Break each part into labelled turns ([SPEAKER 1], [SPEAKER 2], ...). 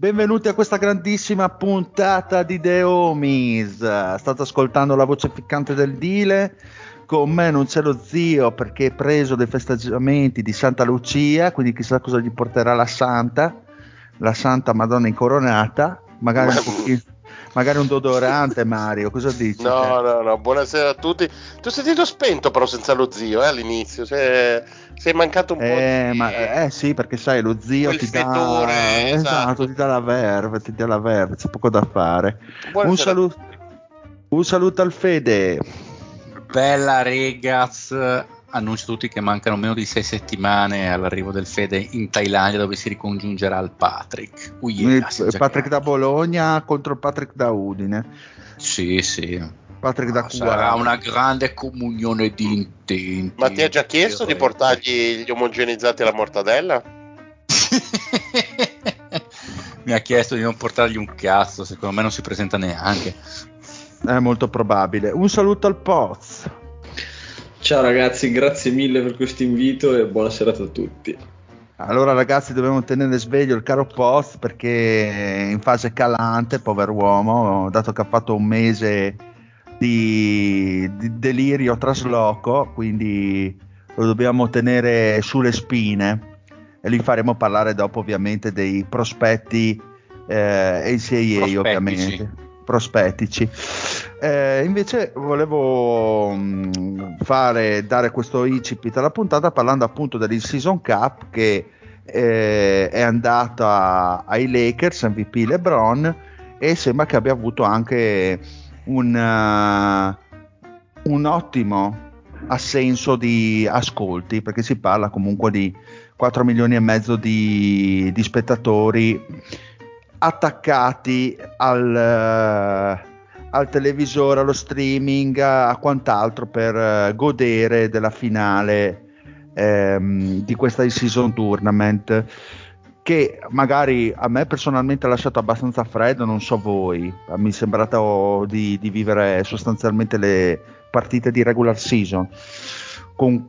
[SPEAKER 1] Benvenuti a questa grandissima puntata di The Homies. State ascoltando la voce ficcante del Dile. Con me non c'è lo zio perché è preso dai festeggiamenti di Santa Lucia, quindi chissà cosa gli porterà la Santa, la Santa Madonna incoronata. Magari un, pochino, magari un deodorante, Mario. Cosa dici?
[SPEAKER 2] No, no, no. Buonasera a tutti. Ti ho sentito spento, però, senza lo zio eh, all'inizio. Cioè, sei mancato un
[SPEAKER 1] eh,
[SPEAKER 2] po'. Di...
[SPEAKER 1] Ma, eh sì, perché sai, lo zio ti dà, esatto,
[SPEAKER 2] esatto.
[SPEAKER 1] ti dà la verve, ti dà la verve, c'è poco da fare. Un saluto, un saluto al Fede.
[SPEAKER 3] Bella Regaz, annuncio a tutti che mancano meno di sei settimane all'arrivo del Fede in Thailandia dove si ricongiungerà al Patrick. Ui,
[SPEAKER 1] Il- Patrick da
[SPEAKER 3] chiamato.
[SPEAKER 1] Bologna contro il Patrick da Udine.
[SPEAKER 3] Sì, sì.
[SPEAKER 1] Patrick da
[SPEAKER 3] Ah, sarà una grande comunione di intenti.
[SPEAKER 2] Ma ti ha già chiesto di portargli gli omogenizzati alla mortadella?
[SPEAKER 3] Mi ha chiesto di non portargli un cazzo, secondo me non si presenta neanche.
[SPEAKER 1] È molto probabile. Un saluto al Poz.
[SPEAKER 4] Ciao ragazzi, grazie mille per questo invito e buona serata a tutti.
[SPEAKER 1] Allora ragazzi dobbiamo tenere sveglio il caro Poz perché è in fase calante, povero uomo, dato che ha fatto un mese di, di delirio trasloco, quindi lo dobbiamo tenere sulle spine e li faremo parlare dopo ovviamente dei prospetti eh,
[SPEAKER 3] Prospettici.
[SPEAKER 1] ovviamente, prospettici. Eh, invece volevo mh, fare, dare questo incipit alla puntata parlando appunto dell'in-season cup che eh, è andata ai Lakers, MVP LeBron e sembra che abbia avuto anche un, uh, un ottimo assenso di ascolti perché si parla comunque di 4 milioni e mezzo di, di spettatori attaccati al, eh, al televisore, allo streaming, a quant'altro per eh, godere della finale ehm, di questa in-season tournament che magari a me personalmente ha lasciato abbastanza freddo, non so voi, mi è sembrato di, di vivere sostanzialmente le partite di regular season con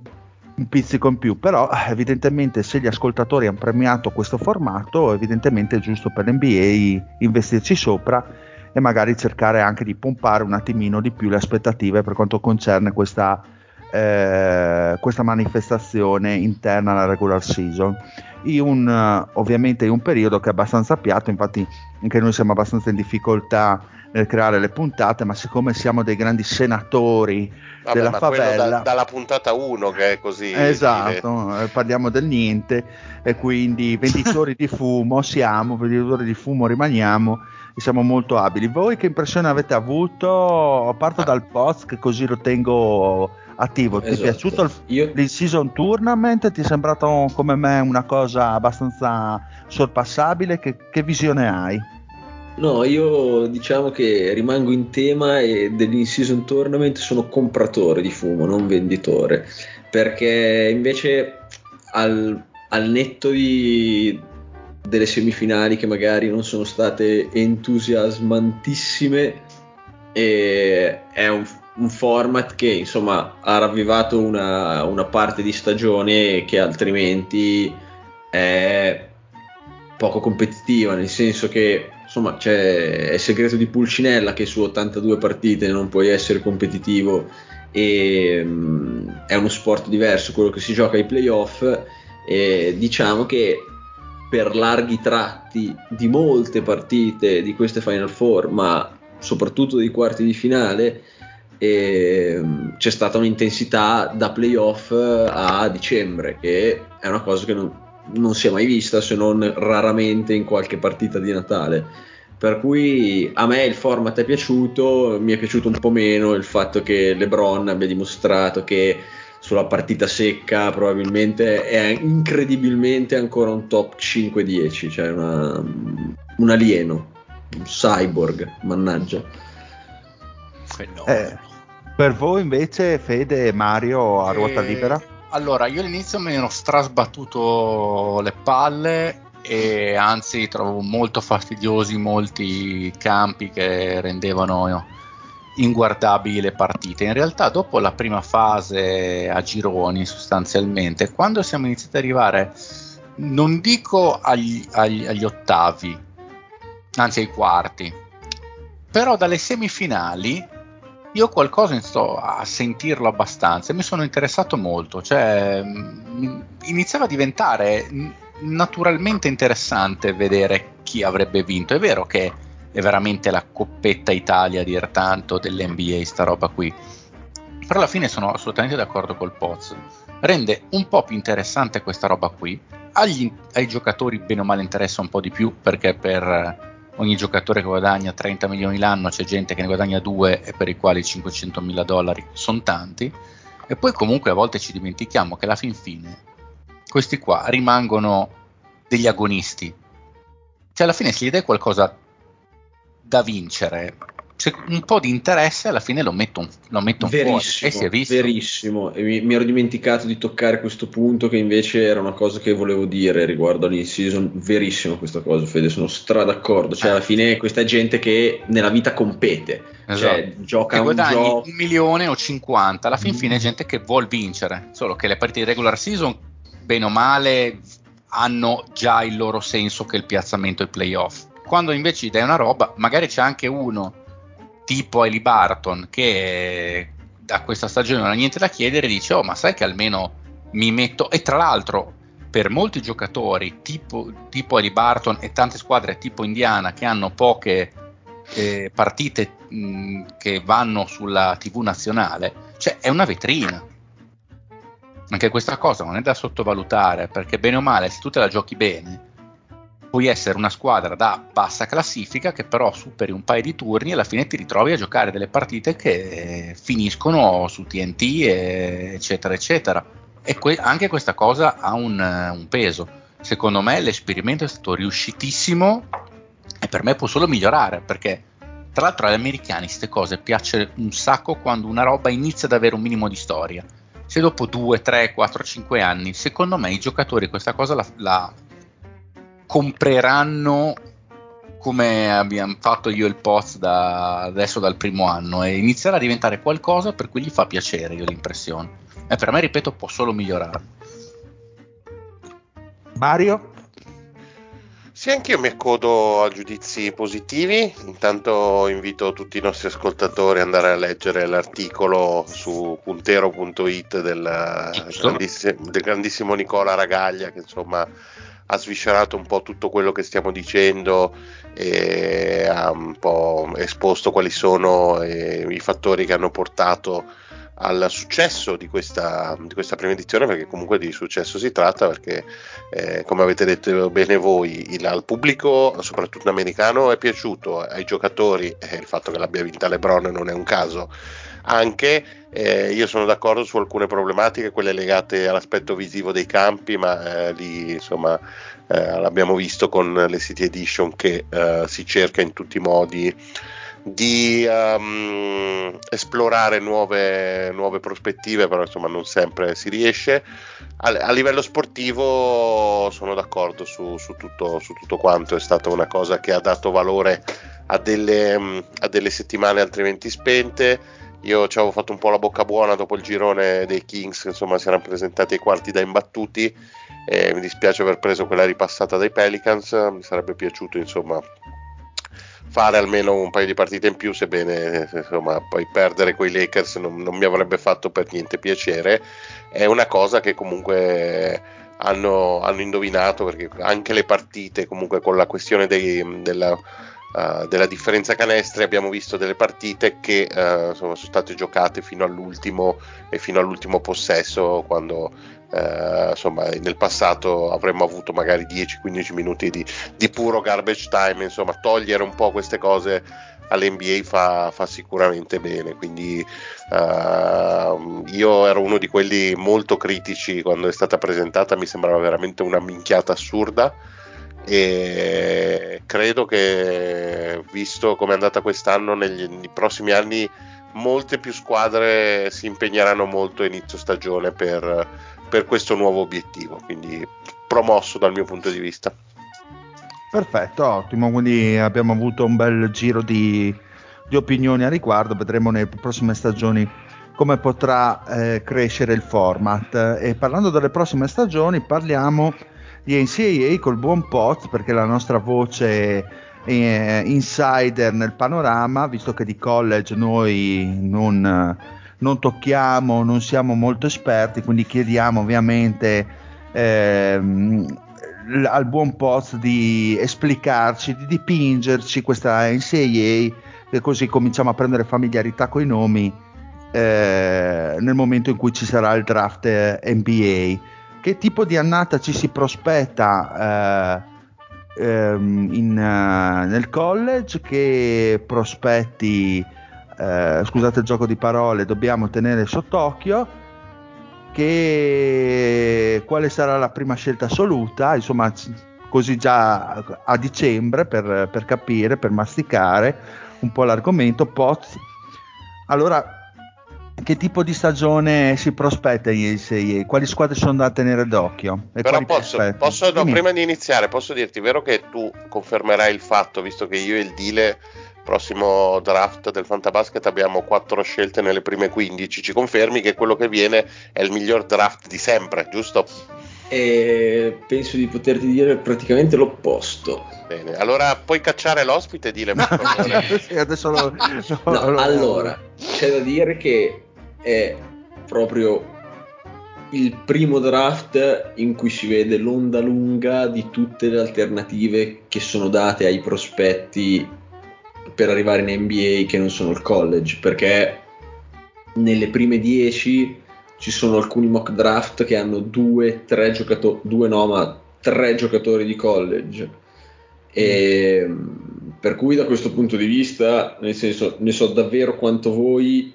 [SPEAKER 1] un pizzico in più, però evidentemente se gli ascoltatori hanno premiato questo formato, evidentemente è giusto per l'NBA investirci sopra e magari cercare anche di pompare un attimino di più le aspettative per quanto concerne questa, eh, questa manifestazione interna alla regular season. In un, eh, ovviamente in un periodo che è abbastanza piatto, infatti anche noi siamo abbastanza in difficoltà nel creare le puntate, ma siccome siamo dei grandi senatori
[SPEAKER 2] Vabbè,
[SPEAKER 1] della favela,
[SPEAKER 2] da- dalla puntata 1 che è così.
[SPEAKER 1] Esatto, eh, parliamo del niente e quindi venditori di fumo siamo, venditori di fumo rimaniamo e siamo molto abili. Voi che impressione avete avuto? Parto dal post che così lo tengo attivo. Ti è
[SPEAKER 4] Esatto.
[SPEAKER 1] piaciuto il,
[SPEAKER 4] Io
[SPEAKER 1] il season tournament? Ti è sembrato come me una cosa abbastanza sorpassabile? Che, che visione hai?
[SPEAKER 4] No, io diciamo che rimango in tema e dell'in-season tournament sono compratore di fumo, non venditore, perché invece al, al netto di, delle semifinali che magari non sono state entusiasmantissime, e è un, un format che insomma ha ravvivato una, una parte di stagione che altrimenti è poco competitiva, nel senso che insomma c'è, il segreto di Pulcinella che su 82 partite non puoi essere competitivo e um, è uno sport diverso quello che si gioca ai playoff e diciamo che per larghi tratti di molte partite di queste Final Four ma soprattutto dei quarti di finale e c'è stata un'intensità da playoff a dicembre che è una cosa che non, non si è mai vista se non raramente in qualche partita di Natale. Per cui a me il format è piaciuto, mi è piaciuto un po' meno il fatto che LeBron abbia dimostrato che sulla partita secca probabilmente è incredibilmente ancora un top 5-10, cioè una, un alieno, un cyborg, mannaggia.
[SPEAKER 1] Eh, per voi invece Fede e Mario a ruota
[SPEAKER 3] Eh,
[SPEAKER 1] libera?
[SPEAKER 3] Allora, io all'inizio mi ero strasbattuto le palle e anzi trovavo molto fastidiosi molti campi che rendevano inguardabili le partite. In realtà, dopo la prima fase a gironi, sostanzialmente, quando siamo iniziati ad arrivare, non dico agli, agli- agli ottavi, anzi ai quarti, però dalle semifinali io qualcosa sto a sentirlo abbastanza e mi sono interessato molto, cioè iniziava a diventare naturalmente interessante vedere chi avrebbe vinto. È vero che è veramente la coppetta Italia a dir tanto dell'NBA sta roba qui. Però alla fine sono assolutamente d'accordo col Poz. Rende un po' più interessante questa roba qui. Agli- ai giocatori bene o male interessa un po' di più perché per ogni giocatore che guadagna 30 milioni l'anno c'è gente che ne guadagna 2 e per i quali 500 mila dollari sono tanti. E poi comunque a volte ci dimentichiamo che alla fin fine questi qua rimangono degli agonisti. Cioè alla fine se gli dai qualcosa da vincere, se un po' di interesse alla fine lo mettono, lo mettono fuori.
[SPEAKER 4] Verissimo,
[SPEAKER 3] E si è visto.
[SPEAKER 4] verissimo. E mi, mi ero dimenticato di toccare questo punto che invece era una cosa che volevo dire riguardo all'in-season. Verissimo questa cosa, Fede, sono stra d'accordo. Cioè,
[SPEAKER 3] Eh.
[SPEAKER 4] alla fine questa è gente che nella vita compete, cioè
[SPEAKER 3] Esatto.
[SPEAKER 4] gioca
[SPEAKER 3] Che
[SPEAKER 4] un gioco.
[SPEAKER 3] un milione o 50, alla fin
[SPEAKER 4] Mm.
[SPEAKER 3] fine è gente che vuol vincere, solo che le partite di regular season, bene o male, hanno già il loro senso che il piazzamento e il playoff. Quando invece dai una roba, magari c'è anche uno tipo Eli Barton che da questa stagione non ha niente da chiedere dice oh ma sai che almeno mi metto e tra l'altro per molti giocatori tipo, tipo Eli Barton e tante squadre tipo Indiana che hanno poche eh, partite mh, che vanno sulla TV nazionale, cioè è una vetrina. Anche questa cosa non è da sottovalutare perché bene o male, se tu te la giochi bene, puoi essere una squadra da bassa classifica che però superi un paio di turni e alla fine ti ritrovi a giocare delle partite che finiscono su TNT, eccetera, eccetera. E que- anche questa cosa ha un, un peso. Secondo me l'esperimento è stato riuscitissimo e per me può solo migliorare perché tra l'altro agli americani queste cose piace un sacco quando una roba inizia ad avere un minimo di storia. Se dopo 2, 3, 4, 5 anni, secondo me i giocatori questa cosa la, la compreranno come abbiamo fatto io e il Poz da adesso dal primo anno e inizierà a diventare qualcosa per cui gli fa piacere, io ho l'impressione. E per me, ripeto, può solo migliorare.
[SPEAKER 1] Mario?
[SPEAKER 2] Sì, anch'io mi accodo a giudizi positivi. Intanto invito tutti i nostri ascoltatori ad andare a leggere l'articolo su puntero.it del,
[SPEAKER 3] Giusto.
[SPEAKER 2] grandissi- del grandissimo Nicola Ragaglia che insomma ha sviscerato un po' tutto quello che stiamo dicendo e ha un po' esposto quali sono eh, i fattori che hanno portato al successo di questa, di questa prima edizione perché comunque di successo si tratta perché eh, come avete detto bene voi il, al pubblico soprattutto americano è piaciuto ai giocatori eh, il fatto che l'abbia vinta LeBron non è un caso anche eh, io sono d'accordo su alcune problematiche quelle legate all'aspetto visivo dei campi ma eh, lì insomma eh, l'abbiamo visto con le City Edition che eh, si cerca in tutti i modi di um, esplorare nuove, nuove, prospettive, però insomma non sempre si riesce. A, a livello sportivo sono d'accordo su, su, tutto, su, tutto, quanto, è stata una cosa che ha dato valore a delle, a delle settimane altrimenti spente io ci avevo fatto un po' la bocca buona dopo il girone dei Kings, insomma si erano presentati ai quarti da imbattuti e mi dispiace aver preso quella ripassata dai Pelicans, mi sarebbe piaciuto insomma fare almeno un paio di partite in più, sebbene insomma, poi perdere quei Lakers non, non, mi avrebbe fatto per niente piacere. È una cosa che comunque hanno, hanno indovinato perché anche le partite, comunque con la questione dei, della, uh, della, differenza canestri, abbiamo visto delle partite che uh, sono state giocate fino all'ultimo e fino all'ultimo possesso quando eh, insomma nel passato avremmo avuto magari 10-15 minuti di, di, puro garbage time insomma togliere un po' queste cose all'NBA fa, fa sicuramente bene. Quindi uh, io ero uno di quelli molto critici quando è stata presentata mi sembrava veramente una minchiata assurda e credo che visto come è andata quest'anno negli, nei prossimi anni molte più squadre si impegneranno molto inizio stagione per per questo nuovo obiettivo, quindi promosso dal mio punto di vista.
[SPEAKER 1] Perfetto, ottimo, quindi abbiamo avuto un bel giro di, di opinioni a riguardo, vedremo nelle prossime stagioni come potrà eh, crescere il format. E parlando delle prossime stagioni parliamo di NCAA col buon Poz perché la nostra voce è insider nel panorama, visto che di college noi non non tocchiamo, non siamo molto esperti, quindi chiediamo ovviamente ehm, al buon post di esplicarci, di dipingerci questa NCAA e così cominciamo a prendere familiarità con i nomi eh, nel momento in cui ci sarà il draft eh, NBA. Che tipo di annata ci si prospetta eh, ehm, in, uh, nel college? Che prospetti eh, scusate il gioco di parole, dobbiamo tenere sott'occhio che quale sarà la prima scelta assoluta, insomma così già a dicembre per, per capire, per masticare un po' l'argomento. Poz. Allora, che tipo di stagione si prospetta in NCAA? Quali squadre sono da tenere d'occhio?
[SPEAKER 2] E Però posso, posso no, prima di iniziare, posso dirti, vero che tu confermerai il fatto, visto che io e il Dile prossimo draft del Fantabasket abbiamo quattro scelte nelle prime 15. Ci confermi che quello che viene è il miglior draft di sempre, giusto?
[SPEAKER 4] E penso di poterti dire praticamente l'opposto.
[SPEAKER 2] Bene, allora puoi cacciare l'ospite e dire.
[SPEAKER 1] sì, adesso lo,
[SPEAKER 4] no, no, allora, c'è da dire che è proprio il primo draft in cui si vede l'onda lunga di tutte le alternative che sono date ai prospetti per arrivare in NBA che non sono il college, perché nelle prime 10 ci sono alcuni mock draft che hanno due, tre giocatori, due no, ma tre giocatori di college. E, per cui da questo punto di vista, nel senso, ne so davvero quanto voi,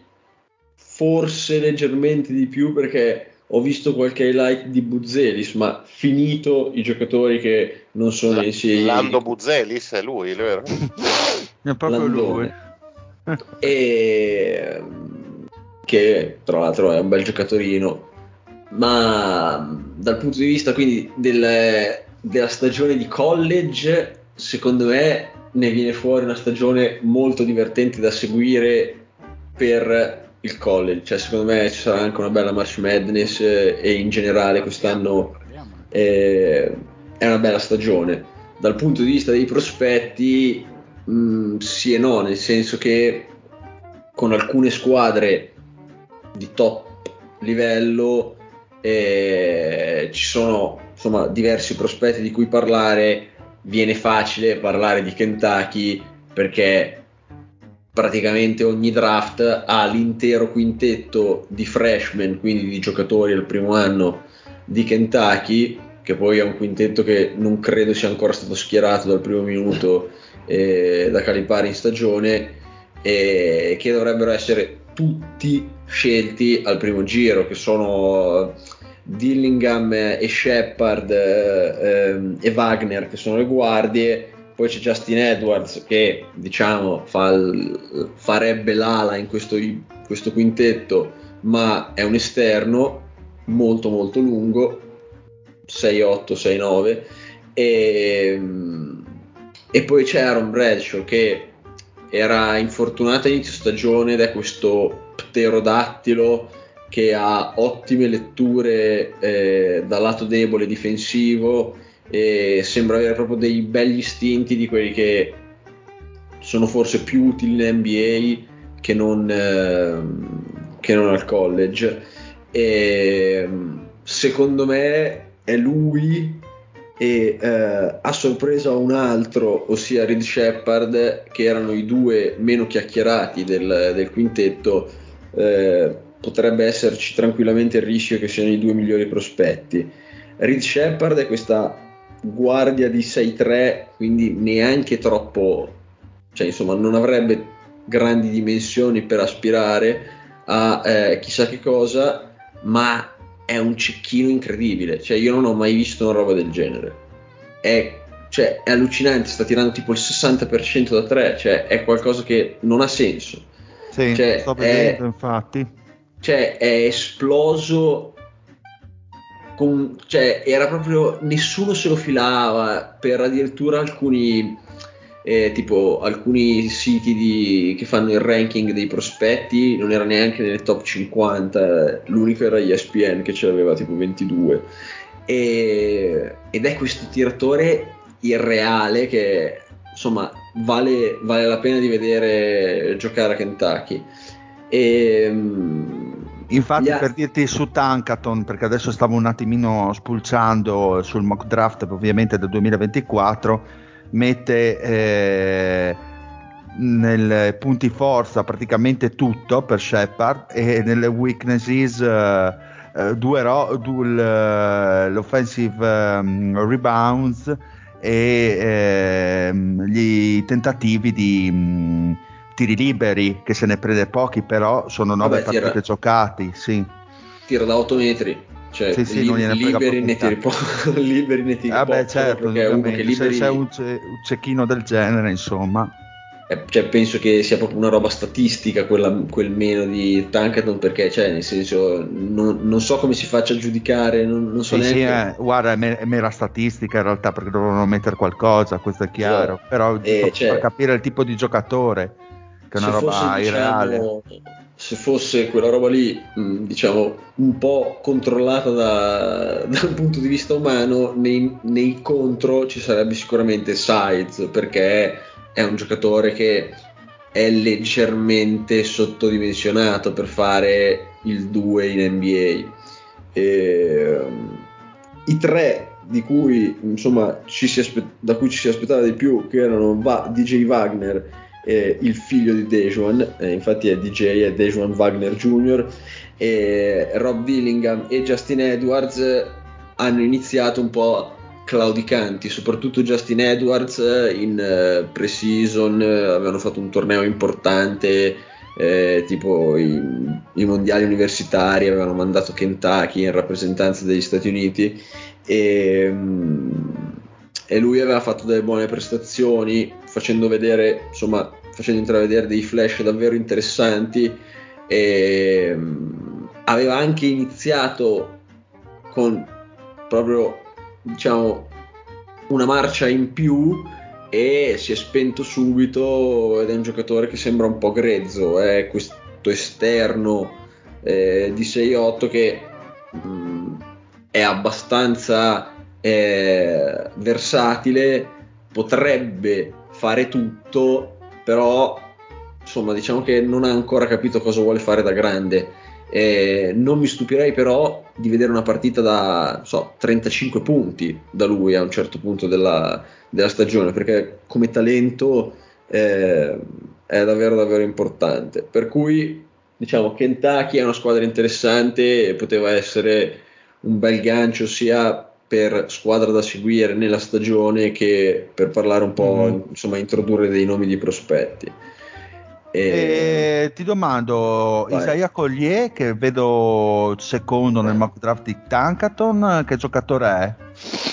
[SPEAKER 4] forse leggermente di più perché ho visto qualche highlight di Buzelis, ma finito i giocatori che non sono
[SPEAKER 2] in NCAA. Lando Buzelis è lui, vero?
[SPEAKER 1] È proprio Landone.
[SPEAKER 4] lui. e che tra l'altro è un bel giocatorino, ma dal punto di vista quindi del, della stagione di college, secondo me ne viene fuori una stagione molto divertente da seguire per il college, cioè secondo me ci sarà anche una bella March Madness e in generale quest'anno eh, è una bella stagione. Dal punto di vista dei prospetti mh, mm, sì e no, nel senso che con alcune squadre di top livello eh, ci sono insomma diversi prospetti di cui parlare viene facile parlare di Kentucky perché praticamente ogni draft ha l'intero quintetto di freshman quindi di giocatori al primo anno di Kentucky che poi è un quintetto che non credo sia ancora stato schierato dal primo minuto eh, da calipare in stagione e che dovrebbero essere tutti scelti al primo giro, che sono Dillingham e Shepard eh, e Wagner che sono le guardie, poi c'è Justin Edwards che diciamo fa il, farebbe l'ala in questo, questo quintetto, ma è un esterno molto molto lungo, 6-8, 6-9 e e poi c'è Aaron Bradshaw che era infortunata inizio stagione ed è questo pterodattilo che ha ottime letture eh, dal lato debole difensivo e sembra avere proprio dei begli istinti di quelli che sono forse più utili in NBA che non, eh, che non al college. E, secondo me è lui e eh, a sorpresa un altro, ossia Reed Shepard, che erano i due meno chiacchierati del, del quintetto, eh, potrebbe esserci tranquillamente il rischio che siano i due migliori prospetti. Reed Shepard è questa guardia di 6-3, quindi neanche troppo, cioè insomma non avrebbe grandi dimensioni per aspirare a eh, chissà che cosa, ma è un cecchino incredibile, cioè io non ho mai visto una roba del genere. È, cioè, è allucinante, sta tirando tipo il 60% da 3, cioè è qualcosa che non ha senso.
[SPEAKER 1] Sì,
[SPEAKER 4] cioè,
[SPEAKER 1] sto vedendo è, infatti.
[SPEAKER 4] Cioè è esploso con, cioè era proprio nessuno se lo filava per addirittura alcuni eh, tipo alcuni siti di, che fanno il ranking dei prospetti non era neanche nelle top 50 l'unico era ESPN che ce l'aveva tipo 22 e, ed è questo tiratore irreale che insomma vale, vale la pena di vedere giocare a Kentucky. E,
[SPEAKER 1] Infatti, ha... per dirti su Tankaton, perché adesso stavo un attimino spulciando sul mock draft, ovviamente del 2024 mette eh, nel punti forza praticamente tutto per Shepard e nelle weaknesses eh, eh due, ro- due l'offensive um, rebounds e ehm, gli tentativi di tiri liberi che se ne prende pochi però sono nove Vabbè, partite tira, giocati sì.
[SPEAKER 4] tira da 8 metri cioè,
[SPEAKER 1] sì, sì, li,
[SPEAKER 4] liberi, ne tiri po- liberi ne tiri
[SPEAKER 1] ah, beh, certo, perché uno che liberi... se sei un, ce- un cecchino del genere insomma.
[SPEAKER 4] Eh, cioè, penso che sia proprio una roba statistica quella, quel meno di Tankaton perché cioè, nel senso non, non, so come si faccia a giudicare non, non so
[SPEAKER 1] sì,
[SPEAKER 4] neanche
[SPEAKER 1] sì, eh, guarda è, me- è, mera statistica in realtà perché dovevano mettere qualcosa questo è chiaro. So, però eh, cioè, per capire il tipo di giocatore che è una roba fosse, irreale diciamo,
[SPEAKER 4] se fosse quella roba lì, diciamo, un po' controllata da, dal punto di vista umano, nei, nei, contro ci sarebbe sicuramente Sides, perché è un giocatore che è leggermente sottodimensionato per fare il 2 in NBA. E, um, I tre di cui, insomma, aspe- da cui ci si aspettava di più, che erano Va- DJ Wagner, eh, il figlio di Dejuan, eh, infatti è DJ, è Dejuan Wagner Jr., e Rob Dillingham e Justin Edwards hanno iniziato un po' claudicanti, soprattutto Justin Edwards in uh, pre-season avevano fatto un torneo importante, eh, tipo i, i, mondiali universitari, avevano mandato Kentucky in rappresentanza degli Stati Uniti e, um, e lui aveva fatto delle buone prestazioni facendo vedere insomma facendo intravedere dei flash davvero interessanti. E um, aveva anche iniziato con proprio diciamo una marcia in più e si è spento subito ed è un giocatore che sembra un po' grezzo è questo esterno eh, di 6-8 che mh, mm, è abbastanza eh, versatile, potrebbe fare tutto, però insomma diciamo che non ha ancora capito cosa vuole fare da grande. Eh, non mi stupirei però di vedere una partita da so, 35 punti da lui a un certo punto della, della stagione, perché come talento eh, è davvero davvero importante. Per cui diciamo Kentucky è una squadra interessante e poteva essere un bel gancio sia per squadra da seguire nella stagione che per parlare un po', mm. insomma, introdurre dei nomi di prospetti.
[SPEAKER 1] E... E ti domando, Vai. Isaiah Collier, che vedo secondo nel mock draft di Tankaton, che giocatore è?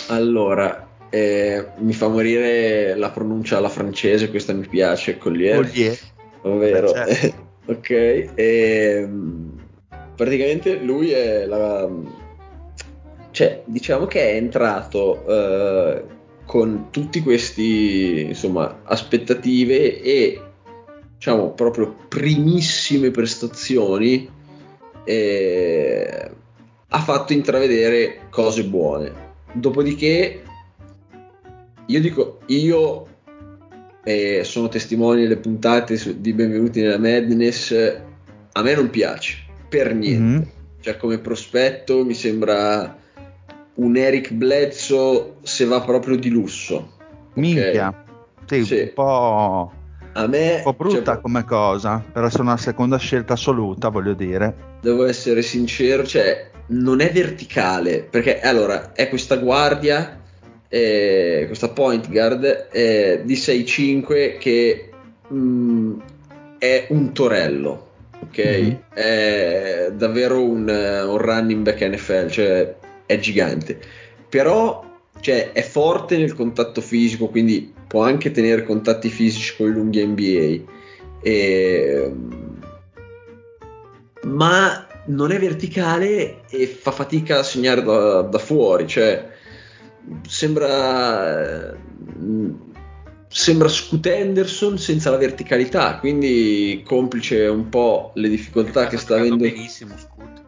[SPEAKER 4] Allora, eh, mi fa morire la pronuncia alla francese, questa mi piace, Collier.
[SPEAKER 1] Collier.
[SPEAKER 4] Ovvero, Beh, certo. ok. E, ehm, praticamente lui è la cioè, diciamo che è entrato eh, con tutti questi insomma, aspettative e diciamo proprio primissime prestazioni eh, ha fatto intravedere cose buone. Dopodiché io dico, io eh, sono testimone delle puntate su, di Benvenuti nella Madness, a me non piace per niente. Mm-hmm. Cioè come prospetto mi sembra un Eric Bledsoe se va proprio di lusso.
[SPEAKER 1] Minchia, okay? sì, sì. un po'
[SPEAKER 4] A me,
[SPEAKER 1] un po' brutta cioè, come cosa, per essere una seconda scelta assoluta, voglio dire.
[SPEAKER 4] Devo essere sincero, cioè, non è verticale, perché allora è questa guardia, eh, questa point guard eh, di 6-5 che mh, mm, è un torello, ok? Mm-hmm. È davvero un, un running back NFL, cioè è gigante. Però cioè, è forte nel contatto fisico, quindi può anche tenere contatti fisici con i lunghi NBA. E, ma non è verticale e fa fatica a segnare da, da fuori, cioè sembra sembra Scoot Henderson senza la verticalità, quindi complice un po' le difficoltà che sta avendo
[SPEAKER 3] benissimo Scoot.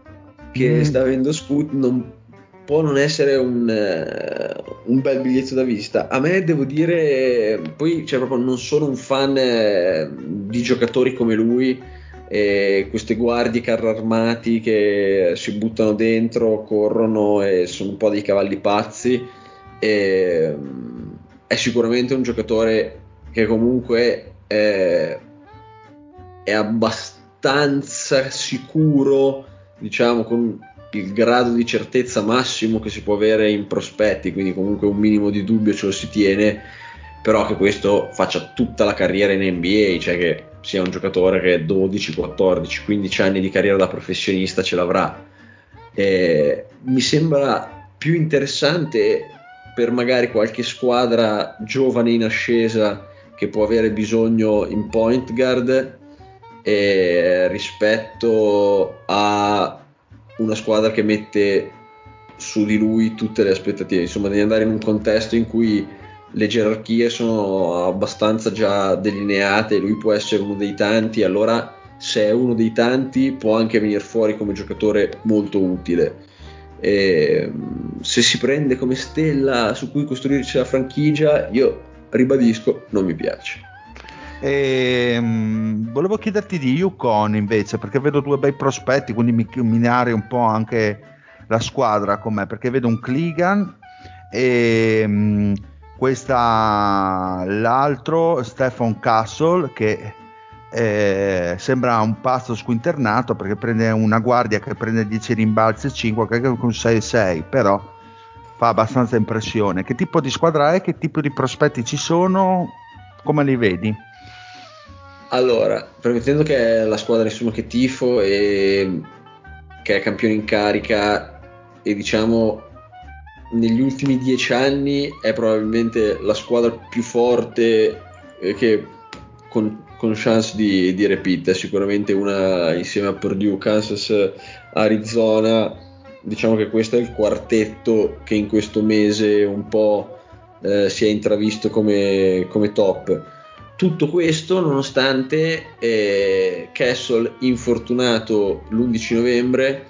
[SPEAKER 4] che mm. sta avendo Scoot non può non essere un, uh, un, bel biglietto da vista. A me devo dire, poi cioè, proprio non sono un fan eh, di giocatori come lui, eh, queste guardie carro armati che si buttano dentro, corrono e sono un po' dei cavalli pazzi. E, um, è sicuramente un giocatore che comunque è, è abbastanza sicuro, diciamo, con il grado di certezza massimo che si può avere in prospetti, quindi comunque un minimo di dubbio ce lo si tiene, però che questo faccia tutta la carriera in NBA, cioè che sia un giocatore che 12, 14, 15 anni di carriera da professionista ce l'avrà. Eh, mi sembra più interessante per magari qualche squadra giovane in ascesa che può avere bisogno in point guard eh, rispetto a una squadra che mette su di lui tutte le aspettative, insomma, devi andare in un contesto in cui le gerarchie sono abbastanza già delineate, lui può essere uno dei tanti, allora se è uno dei tanti può anche venire fuori come giocatore molto utile. E, se si prende come stella su cui costruirci la franchigia, io ribadisco, non mi piace.
[SPEAKER 1] E, um, volevo chiederti di Yukon invece, perché vedo due bei prospetti, quindi mi, mi narri un po' anche la squadra com'è, perché vedo un Kligan e um, questa, l'altro Stefan Castle che eh, sembra un pazzo squinternato perché prende una guardia che prende 10 rimbalzi e 5 che con 6-6 però fa abbastanza impressione. Che tipo di squadra è? Che tipo di prospetti ci sono? Come li vedi?
[SPEAKER 4] Allora, premettendo che è la squadra nessuno che tifo e che è campione in carica e diciamo negli ultimi dieci anni è probabilmente la squadra più forte che con, con chance di, di repeat, è sicuramente una insieme a Purdue, Kansas, Arizona, diciamo che questo è il quartetto che in questo mese un po' eh, si è intravisto come, come top tutto questo nonostante eh, Castle infortunato l'11 novembre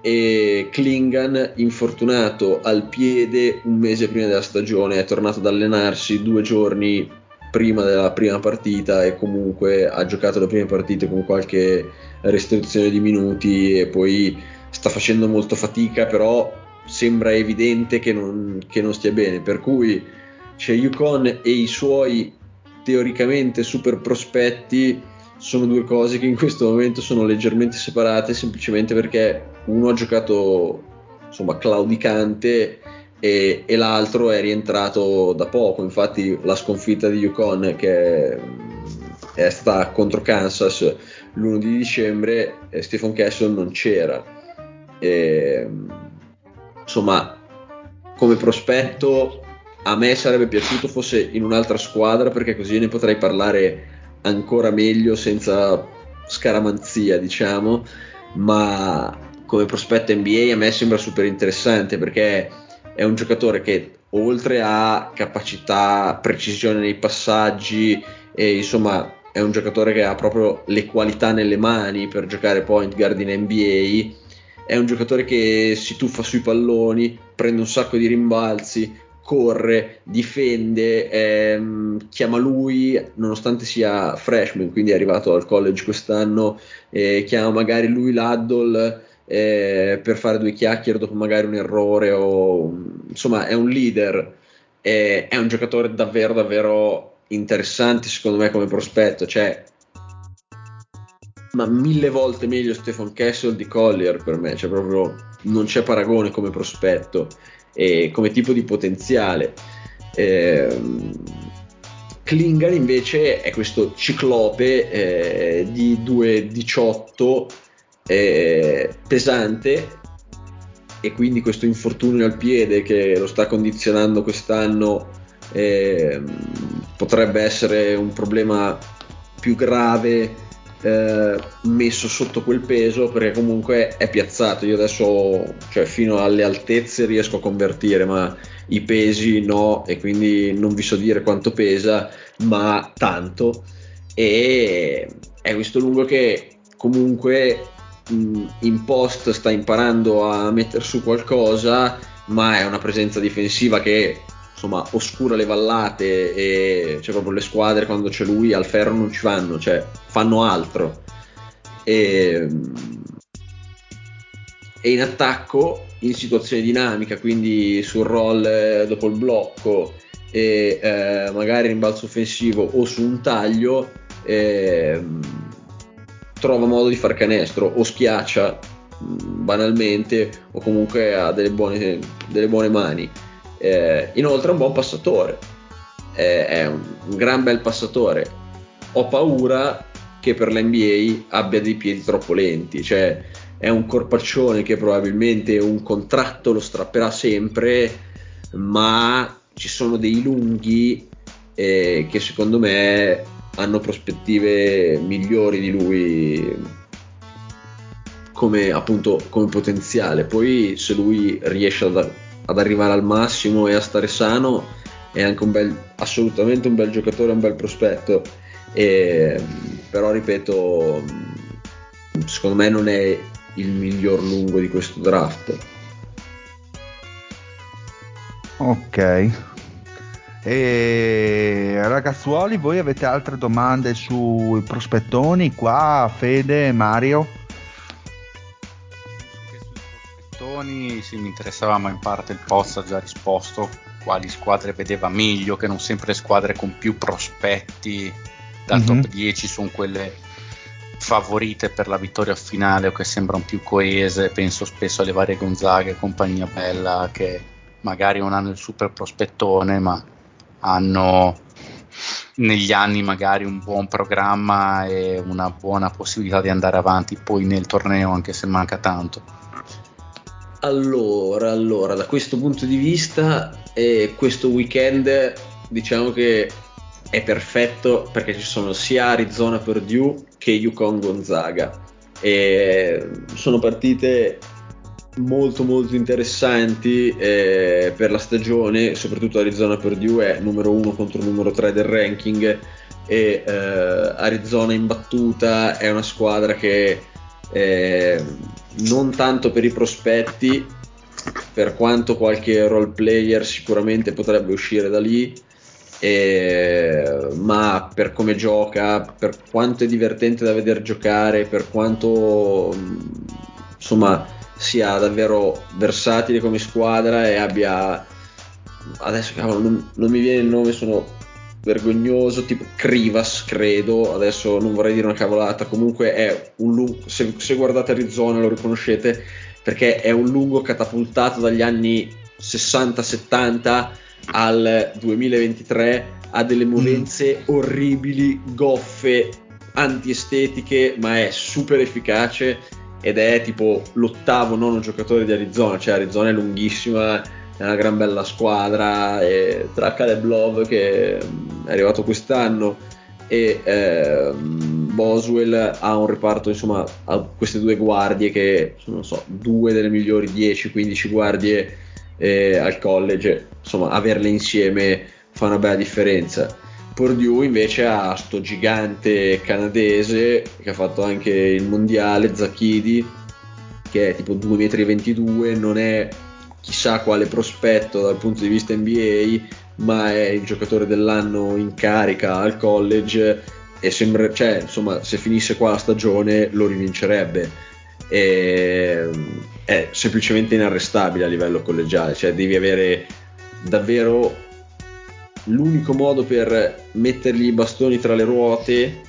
[SPEAKER 4] e Klingan infortunato al piede un mese prima della stagione, è tornato ad allenarsi due giorni prima della prima partita e comunque ha giocato le prime partite con qualche restrizione di minuti e poi sta facendo molto fatica, però sembra evidente che non, che non stia bene, per cui c'è Yukon e i suoi teoricamente super prospetti sono due cose che in questo momento sono leggermente separate semplicemente perché uno ha giocato insomma claudicante e, e l'altro è rientrato da poco. Infatti la sconfitta di Yukon che è stata contro Kansas l'1 di dicembre e Stephen Castle non c'era. E, insomma come prospetto a me sarebbe piaciuto fosse in un'altra squadra perché così ne potrei parlare ancora meglio senza scaramanzia, diciamo, ma come prospetto NBA a me sembra super interessante perché è un giocatore che oltre a capacità, precisione nei passaggi e insomma è un giocatore che ha proprio le qualità nelle mani per giocare point guard in NBA. È un giocatore che si tuffa sui palloni, prende un sacco di rimbalzi, corre, difende, ehm, chiama lui, nonostante sia freshman, quindi è arrivato al college quest'anno, eh, chiama magari lui l'Addle eh, per fare due chiacchiere dopo magari un errore o insomma è un leader, eh, è un giocatore davvero davvero interessante secondo me come prospetto, cioè ma mille volte meglio Stefan Kessel di Collier per me, cioè proprio non c'è paragone come prospetto e come tipo di potenziale. Eh, Klingan invece è questo ciclope eh, di 2,18 eh, pesante e quindi questo infortunio al piede che lo sta condizionando quest'anno eh, potrebbe essere un problema più grave eh, messo sotto quel peso perché comunque è piazzato. Io adesso, cioè, fino alle altezze riesco a convertire, ma i pesi no, e quindi non vi so dire quanto pesa, ma tanto. E è questo lungo che comunque in post sta imparando a mettere su qualcosa, ma è una presenza difensiva che insomma oscura le vallate e cioè proprio le squadre quando c'è lui al ferro non ci vanno, cioè fanno altro. E, e in attacco in situazione dinamica, quindi sul roll eh, dopo il blocco e eh, magari rimbalzo offensivo o su un taglio eh, trova modo di far canestro o schiaccia banalmente o comunque ha delle buone, delle buone mani eh, inoltre è un buon passatore, eh, è un, un gran bel passatore. Ho paura che per l'NBA abbia dei piedi troppo lenti, cioè è un corpaccione che probabilmente un contratto lo strapperà sempre, ma ci sono dei lunghi eh, che secondo me hanno prospettive migliori di lui come appunto come potenziale. Poi se lui riesce ad ad arrivare al massimo e a stare sano è anche un bel, assolutamente un bel giocatore, un bel prospetto. E, però ripeto, secondo me non è il miglior lungo di questo draft.
[SPEAKER 1] Ok. E ragazzuoli, voi avete altre domande sui prospettoni? Qua Fede, Mario?
[SPEAKER 3] Tony sì, mi interessava, ma in parte il post ha già risposto quali squadre vedeva meglio, che non sempre squadre con più prospetti dal mm-hmm. top 10 sono quelle favorite per la vittoria finale o che sembrano più coese, penso spesso alle varie Gonzaga e compagnia bella che magari non hanno il super prospettone ma hanno negli anni magari un buon programma e una buona possibilità di andare avanti poi nel torneo anche se manca tanto.
[SPEAKER 4] Allora, allora, da questo punto di vista, eh, questo weekend diciamo che è perfetto perché ci sono sia Arizona Purdue che Yukon Gonzaga. E sono partite molto molto interessanti eh, per la stagione, soprattutto Arizona Purdue è numero uno contro numero 3 del ranking e eh, Arizona in battuta è una squadra che eh, non tanto per i prospetti, per quanto qualche role player sicuramente potrebbe uscire da lì, eh, ma per come gioca, per quanto è divertente da vedere giocare, per quanto insomma sia davvero versatile come squadra e abbia adesso cavolo, non, non mi viene il nome, sono vergognoso, tipo Crivas, credo, adesso non vorrei dire una cavolata, comunque è un lungo, se, se guardate Arizona lo riconoscete, perché è un lungo catapultato dagli anni 60-70 al 2023, ha delle movenze mm. orribili, goffe, antiestetiche, ma è super efficace ed è tipo l'ottavo nono giocatore di Arizona, cioè Arizona è lunghissima è una gran bella squadra e tra Caleb Love che è arrivato quest'anno e eh, Boswell ha un reparto insomma ha queste due guardie che sono so, due delle migliori 10-15 guardie eh, al college. Insomma averle insieme fa una bella differenza. Purdue invece ha sto gigante canadese che ha fatto anche il mondiale, Zacchidi, che è tipo 2,22 m, non è chissà quale prospetto dal punto di vista NBA, ma è il giocatore dell'anno in carica al college e sembra, cioè, insomma, se finisse qua la stagione lo rivincerebbe. E, è semplicemente inarrestabile a livello collegiale, cioè devi avere davvero l'unico modo per mettergli i bastoni tra le ruote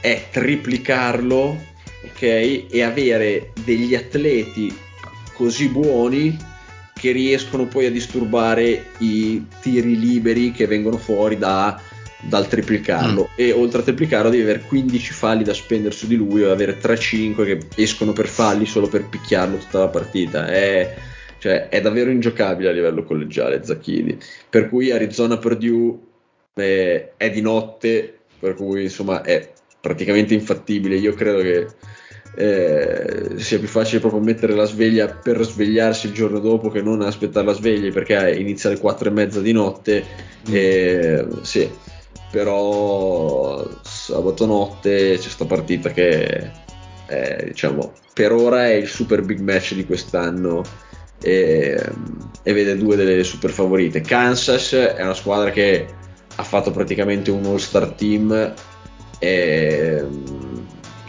[SPEAKER 4] è triplicarlo, ok? E avere degli atleti così buoni che riescono poi a disturbare i tiri liberi che vengono fuori da, dal triplicarlo mm. e oltre a triplicarlo devi avere 15 falli da spendere su di lui o avere 3-5 che escono per falli solo per picchiarlo tutta la partita. È, cioè, è davvero ingiocabile a livello collegiale Zacchini per cui Arizona Purdue è, è di notte per cui insomma è praticamente infattibile. Io credo che eh, sia più facile proprio mettere la sveglia per svegliarsi il giorno dopo che non aspettare la sveglia perché inizia alle 4 e mezza di notte mm. eh, sì però sabato notte c'è sta partita che è, diciamo per ora è il super big match di quest'anno e, e vede due delle super favorite Kansas è una squadra che ha fatto praticamente un all star team e,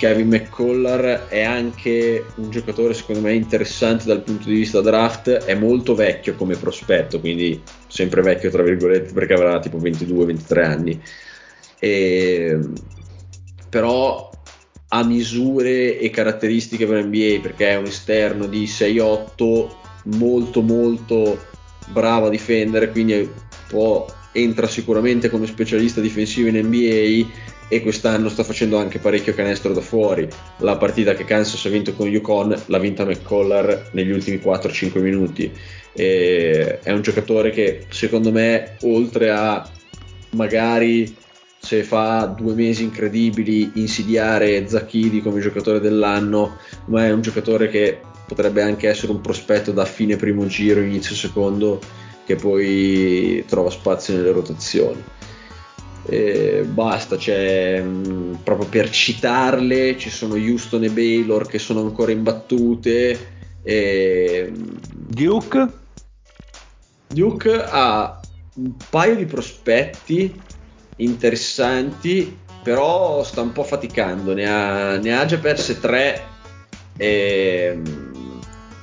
[SPEAKER 4] Kevin McCollar è anche un giocatore secondo me interessante dal punto di vista draft, è molto vecchio come prospetto, quindi sempre vecchio tra virgolette perché avrà tipo 22-23 anni, e, però ha misure e caratteristiche per NBA perché è un esterno di 6-8 molto molto bravo a difendere, quindi può, entra sicuramente come specialista difensivo in NBA e quest'anno sta facendo anche parecchio canestro da fuori. La partita che Kansas ha vinto con Yukon l'ha vinta McCollar negli ultimi 4-5 minuti. E è un giocatore che secondo me, oltre a magari se fa due mesi incredibili insidiare Zacchidi come giocatore dell'anno, ma è un giocatore che potrebbe anche essere un prospetto da fine primo giro, inizio secondo, che poi trova spazio nelle rotazioni eh, basta, cioè, mh, proprio per citarle ci sono Houston e Baylor che sono ancora imbattute. E,
[SPEAKER 1] Duke?
[SPEAKER 4] Duke ha un paio di prospetti interessanti, però sta un po' faticando, ne ha, ne ha già perse tre e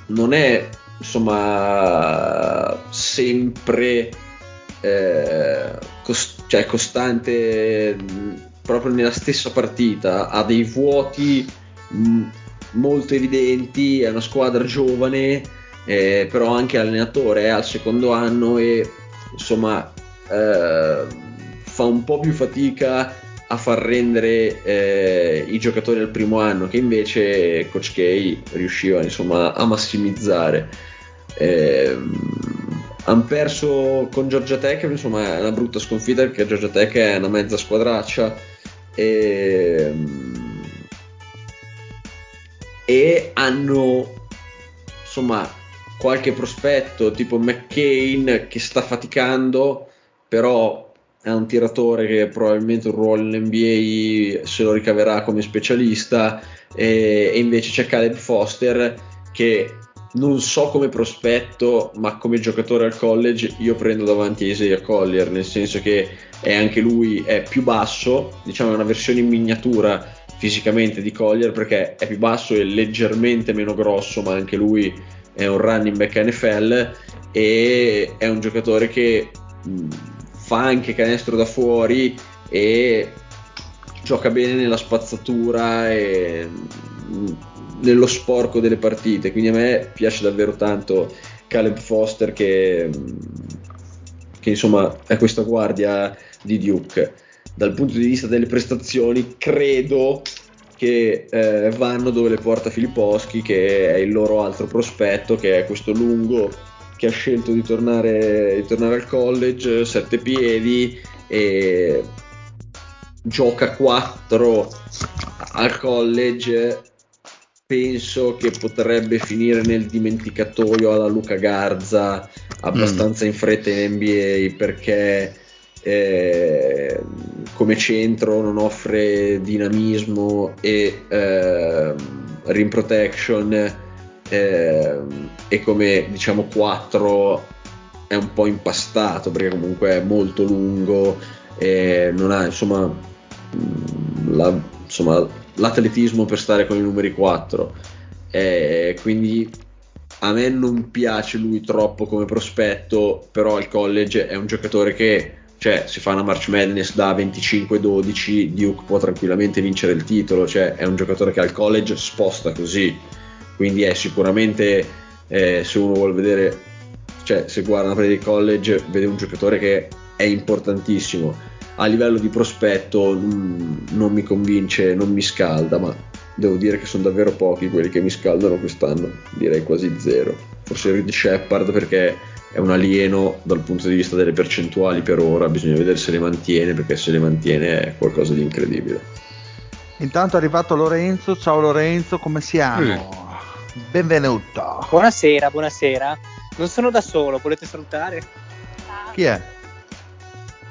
[SPEAKER 4] non è insomma sempre eh, cost- cioè costante proprio nella stessa partita, ha dei vuoti mh, molto evidenti, è una squadra giovane, eh, però anche allenatore è al secondo anno e insomma eh, fa un po' più fatica a far rendere eh, i giocatori al primo anno che invece Coach K riusciva insomma a massimizzare. Eh, hanno perso con Georgia Tech, insomma è una brutta sconfitta perché Georgia Tech è una mezza squadraccia e, e hanno insomma qualche prospetto tipo McCain che sta faticando però è un tiratore che probabilmente un ruolo in NBA se lo ricaverà come specialista e, e invece c'è Caleb Foster che non so come prospetto, ma come giocatore al college io prendo davanti a Isaiah Collier, nel senso che è anche lui è più basso, diciamo è una versione in miniatura fisicamente di Collier perché è più basso e leggermente meno grosso, ma anche lui è un running back NFL e è un giocatore che mh, fa anche canestro da fuori e gioca bene nella spazzatura e mh, nello sporco delle partite. Quindi a me piace davvero tanto Caleb Foster che, che insomma è questa guardia di Duke. Dal punto di vista delle prestazioni, credo che eh, vanno dove le porta Filipposchi, che è il loro altro prospetto, che è questo lungo che ha scelto di tornare, di tornare al college, sette piedi e gioca 4 al college penso che potrebbe finire nel dimenticatoio alla Luca Garza abbastanza mm. in fretta in NBA perché eh, come centro non offre dinamismo e eh, rim protection eh, e come diciamo 4 è un po' impastato perché comunque è molto lungo e non ha insomma, mm, la, insomma l'atletismo per stare con i numeri 4 e quindi a me non piace lui troppo come prospetto però al college è un giocatore che cioè si fa una March Madness da 25-12 Duke può tranquillamente vincere il titolo cioè è un giocatore che al college sposta così. Quindi è sicuramente eh, se uno vuole vedere cioè se guarda una partita di college vede un giocatore che è importantissimo a livello di prospetto non, non mi convince non mi scalda ma devo dire che sono davvero pochi quelli che mi scaldano quest'anno direi quasi zero forse Reed Shepard perché è un alieno dal punto di vista delle percentuali per ora, bisogna vedere se le mantiene perché se le mantiene è qualcosa di incredibile.
[SPEAKER 1] Intanto è arrivato Lorenzo, ciao Lorenzo, come siamo? Mm. Benvenuto.
[SPEAKER 5] Buonasera, buonasera. Non sono da solo, volete salutare?
[SPEAKER 1] Chi è?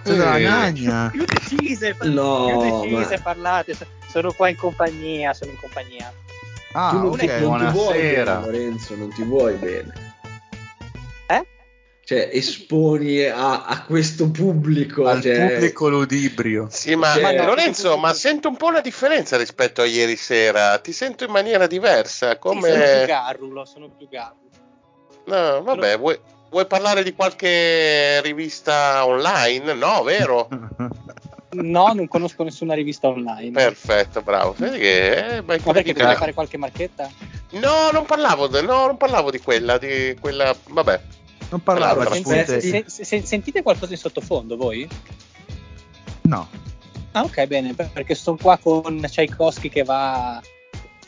[SPEAKER 1] C'è eh, la nagna.
[SPEAKER 5] Più decise, no, più decise ma... parlate. Sono qua in compagnia, sono in compagnia.
[SPEAKER 4] Ah, tu non, okay. ti, non ti vuoi bene, Lorenzo, non ti vuoi bene cioè, esponi a, a, questo pubblico.
[SPEAKER 3] Al
[SPEAKER 4] cioè...
[SPEAKER 3] pubblico ludibrio.
[SPEAKER 2] Sì, ma, cioè... ma Lorenzo, ma sento un po' la differenza rispetto a ieri sera. Ti sento in maniera diversa. Come... Sì,
[SPEAKER 5] sono più garrulo, sono più garrulo.
[SPEAKER 2] No, vabbè, sono... vuoi, vuoi parlare di qualche rivista online? No, vero?
[SPEAKER 5] No, non conosco nessuna rivista online.
[SPEAKER 2] Perfetto, bravo. Vedi che,
[SPEAKER 5] eh, ma perché devi fare qualche marchetta?
[SPEAKER 2] No, non parlavo, de, no, non parlavo di quella, di quella, vabbè.
[SPEAKER 1] Non parlava di
[SPEAKER 5] punte. Se, se, se, sentite qualcosa in sottofondo voi?
[SPEAKER 1] No.
[SPEAKER 5] Ah, ok, bene, perché sono qua con Tchaikovsky che va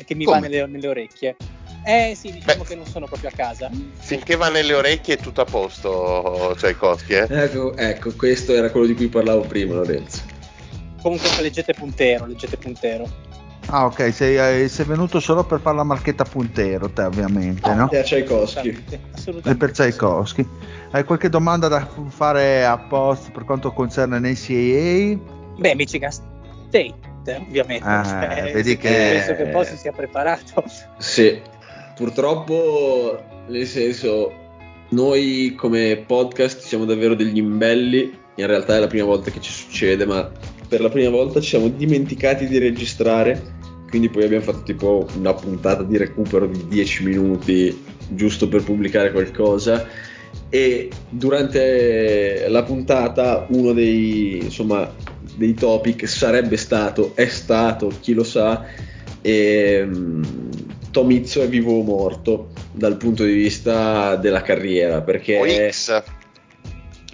[SPEAKER 5] che mi Come? va nelle, nelle, orecchie. Eh sì, diciamo Beh, che non sono proprio a casa.
[SPEAKER 2] Finché va nelle orecchie è tutto a posto, Tchaikovsky, eh?
[SPEAKER 4] Ecco, ecco, questo era quello di cui parlavo prima, Lorenzo.
[SPEAKER 5] Comunque leggete puntero, leggete puntero.
[SPEAKER 1] Ah, ok, sei, eh, sei, venuto solo per fare la marchetta puntero, te ovviamente, no? no?
[SPEAKER 4] Per Tchaikovsky.
[SPEAKER 1] E per Tchaikovsky. Hai qualche domanda da fare a post per quanto concerne NCAA?
[SPEAKER 5] Beh, Michigan State, ovviamente.
[SPEAKER 1] Ah,
[SPEAKER 5] eh,
[SPEAKER 1] vedi che...
[SPEAKER 5] Penso che poi si sia preparato.
[SPEAKER 4] Sì, purtroppo, nel senso, noi come podcast siamo davvero degli imbelli. In realtà è la prima volta che ci succede, ma per la prima volta ci siamo dimenticati di registrare quindi poi abbiamo fatto tipo una puntata di recupero di 10 minuti giusto per pubblicare qualcosa e durante la puntata uno dei, insomma, dei topic sarebbe stato, è stato, chi lo sa, e, um, Tomizzo è vivo o morto dal punto di vista della carriera perché,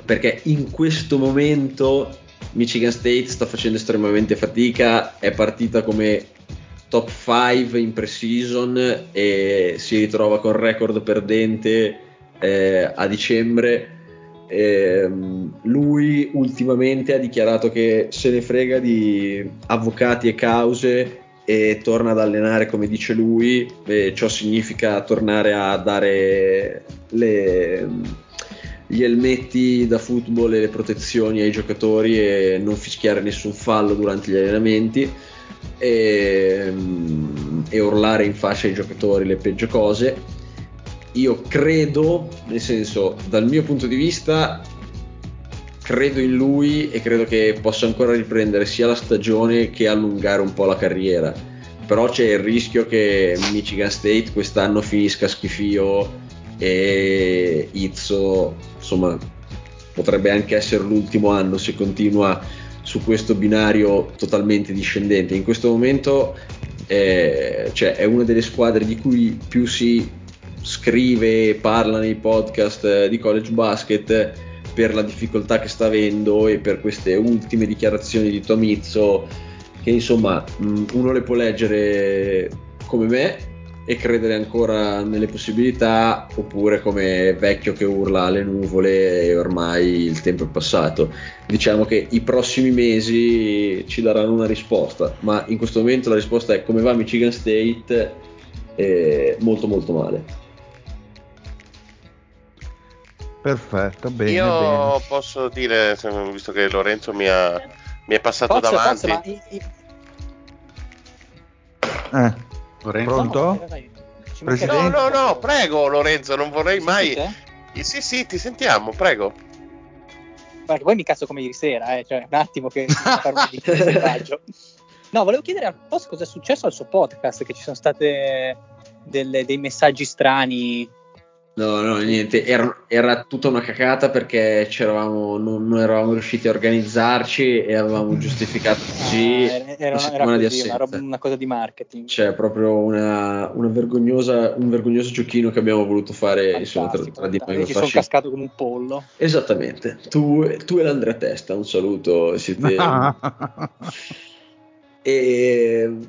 [SPEAKER 4] perché in questo momento Michigan State sta facendo estremamente fatica, è partita come top 5 in pre-season e si ritrova con record perdente eh, a dicembre. Eh, lui ultimamente ha dichiarato che se ne frega di avvocati e cause e torna ad allenare come dice lui, e ciò significa tornare a dare le, gli elmetti da football e le protezioni ai giocatori e non fischiare nessun fallo durante gli allenamenti e, e urlare in faccia ai giocatori le peggio cose. Io credo, nel senso, dal mio punto di vista, credo in lui e credo che possa ancora riprendere sia la stagione che allungare un po' la carriera. Però c'è il rischio che Michigan State quest'anno finisca schifio e Izzo, insomma, potrebbe anche essere l'ultimo anno se continua su questo binario totalmente discendente. In questo momento è, cioè, è una delle squadre di cui più si scrive e parla nei podcast eh, di college basket per la difficoltà che sta avendo e per queste ultime dichiarazioni di Tomizzo che insomma uno le può leggere come me e credere ancora nelle possibilità oppure come vecchio che urla alle nuvole e ormai il tempo è passato. Diciamo che i prossimi mesi ci daranno una risposta, ma in questo momento la risposta è come va Michigan State eh, molto molto male.
[SPEAKER 1] Perfetto, bene.
[SPEAKER 2] Io
[SPEAKER 1] bene.
[SPEAKER 2] posso dire, visto che Lorenzo mi, ha, mi è passato
[SPEAKER 5] Pozzo,
[SPEAKER 2] davanti.
[SPEAKER 5] Pozzo, ma
[SPEAKER 1] Eh,
[SPEAKER 3] Lorenzo?
[SPEAKER 1] Pronto?
[SPEAKER 5] no?
[SPEAKER 2] No, no, prego Lorenzo, non vorrei
[SPEAKER 5] Mi
[SPEAKER 2] mai...
[SPEAKER 5] sentite?
[SPEAKER 2] Eh, Sì, sì, ti sentiamo, prego.
[SPEAKER 5] Perché poi mi cazzo come ieri sera, eh, cioè un attimo che un messaggio. No, volevo chiedere al post cosa è successo al suo podcast, che ci sono state delle- dei messaggi strani.
[SPEAKER 4] No, no, niente, era, era tutta una cacata perché c'eravamo, non, non eravamo riusciti a organizzarci e avevamo giustificato così
[SPEAKER 5] Ah, era, era
[SPEAKER 4] una
[SPEAKER 5] era così, una, roba- una cosa di marketing.
[SPEAKER 4] C'è proprio una, una vergognosa, un vergognoso giochino che abbiamo voluto fare insomma, tra, tra di noi.
[SPEAKER 5] Ci sono cascato come un pollo.
[SPEAKER 4] Esattamente, tu, tu e l'Andrea Testa, un saluto, siete... e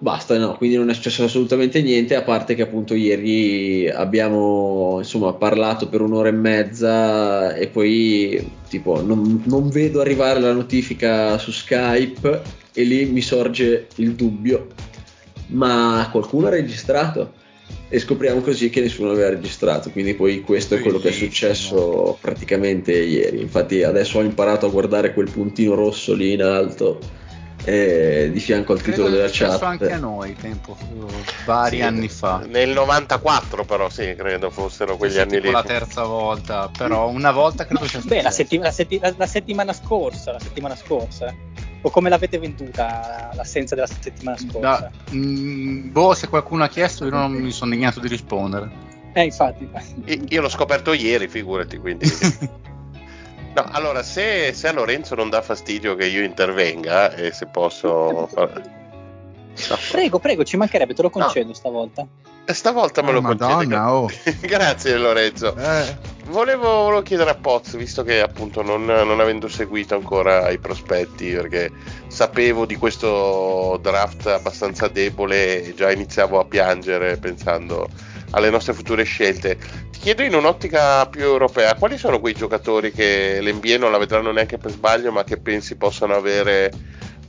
[SPEAKER 4] basta, no, quindi non è successo assolutamente niente, a parte che appunto ieri abbiamo insomma parlato per un'ora e mezza e poi tipo non, non vedo arrivare la notifica su Skype e lì mi sorge il dubbio, ma qualcuno ha registrato? E scopriamo così che nessuno aveva registrato, quindi poi questo è quello che è successo praticamente ieri. Infatti adesso ho imparato a guardare quel puntino rosso lì in alto eh, di fianco al
[SPEAKER 3] Credo
[SPEAKER 4] titolo della
[SPEAKER 3] che sia successo
[SPEAKER 4] chat.
[SPEAKER 3] anche a noi tempo, vari
[SPEAKER 2] Sì,
[SPEAKER 3] anni fa.
[SPEAKER 2] Nel 94 però, sì, credo fossero quegli
[SPEAKER 3] Sì,
[SPEAKER 2] anni
[SPEAKER 3] tipo
[SPEAKER 2] lì.
[SPEAKER 3] la terza volta, però una volta credo sia
[SPEAKER 5] Beh, la,
[SPEAKER 3] successo.
[SPEAKER 5] setti- la setti- la- la settimana scorsa, la settimana scorsa. O come l'avete venduta l'assenza della settimana scorsa?
[SPEAKER 3] Da- mm, boh, se qualcuno ha chiesto, io non mi sono degnato di rispondere.
[SPEAKER 5] Eh, infatti.
[SPEAKER 2] Io l'ho scoperto ieri, figurati, quindi... No, allora, se, se a Lorenzo non dà fastidio che io intervenga, e se posso... far- No.
[SPEAKER 5] Prego, prego, ci mancherebbe, te lo concedo stavolta.
[SPEAKER 2] Stavolta me
[SPEAKER 1] Oh,
[SPEAKER 2] lo.
[SPEAKER 1] Madonna, oh.
[SPEAKER 2] Grazie Lorenzo.
[SPEAKER 1] Eh,
[SPEAKER 2] Volevo, volevo chiedere a Poz, visto che appunto non, non avendo seguito ancora i prospetti, perché sapevo di questo draft abbastanza debole e già iniziavo a piangere pensando alle nostre future scelte. Ti chiedo in un'ottica più europea, quali sono quei giocatori che l'NBA non la vedranno neanche per sbaglio, ma che pensi possano avere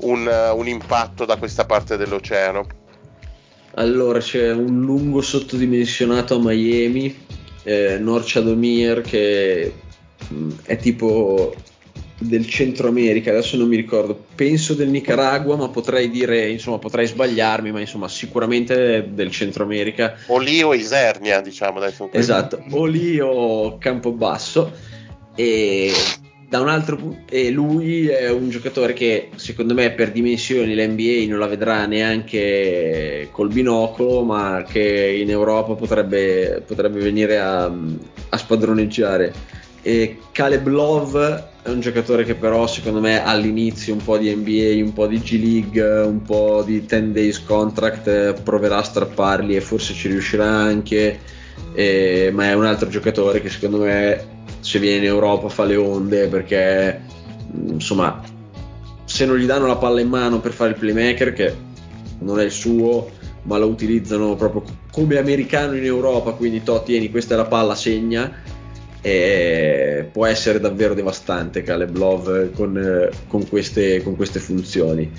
[SPEAKER 2] un, un impatto da questa parte dell'oceano?
[SPEAKER 4] Allora c'è un lungo sottodimensionato a Miami, eh, Norchadomir che mh, è tipo del Centro America, adesso non mi ricordo, penso del Nicaragua, ma potrei dire, insomma, potrei sbagliarmi, ma insomma, sicuramente del Centro America.
[SPEAKER 2] O lì o Isernia, diciamo. Dai.
[SPEAKER 4] Esatto, o lì o Campobasso. E da un altro pu- e lui è un giocatore che secondo me per dimensioni l'NBA non la vedrà neanche col binocolo, ma che in Europa potrebbe, potrebbe venire a, a spadroneggiare. E Caleb Love è un giocatore che però secondo me all'inizio un po' di NBA, un po' di G League, un po' di 10 days contract eh, proverà a strapparli e forse ci riuscirà anche, eh, ma è un altro giocatore che secondo me se viene in Europa fa le onde perché mh, insomma se non gli danno la palla in mano per fare il playmaker che non è il suo ma lo utilizzano proprio come americano in Europa quindi to tieni questa è la palla segna e può essere davvero devastante Caleb Love con, con queste, con queste funzioni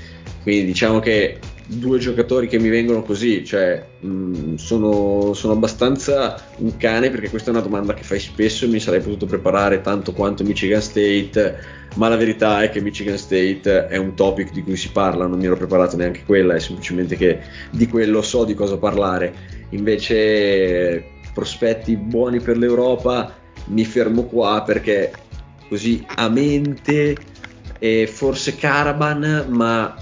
[SPEAKER 4] quindi diciamo che due giocatori che mi vengono così, cioè mh, sono, sono abbastanza un cane perché questa è una domanda che fai spesso e mi sarei potuto preparare tanto quanto Michigan State, ma la verità è che Michigan State è un topic di cui si parla, non mi ero preparato neanche quella, è semplicemente che di quello so di cosa parlare. Invece prospetti buoni per l'Europa mi fermo qua perché così a mente e forse Caravan, ma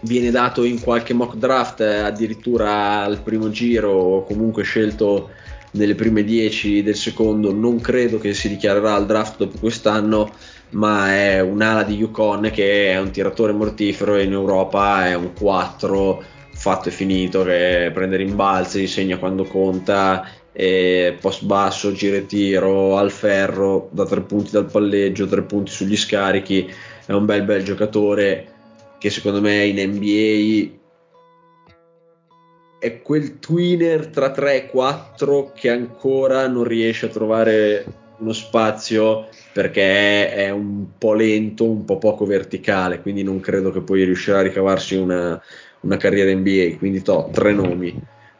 [SPEAKER 4] viene dato in qualche mock draft eh, addirittura al primo giro o comunque scelto nelle prime 10 del secondo. Non credo che si dichiarerà al draft dopo quest'anno ma è un'ala di Yukon che è un tiratore mortifero e in Europa è un 4 fatto e finito che prende rimbalzi, segna quando conta e post basso, gira e tiro al ferro da tre punti dal palleggio, tre punti sugli scarichi è un bel bel giocatore che secondo me in NBA è quel tweener tra 3 e 4 che ancora non riesce a trovare uno spazio perché è un po' lento, un po' poco verticale, quindi non credo che poi riuscirà a ricavarsi una, una carriera NBA. Quindi to, tre nomi,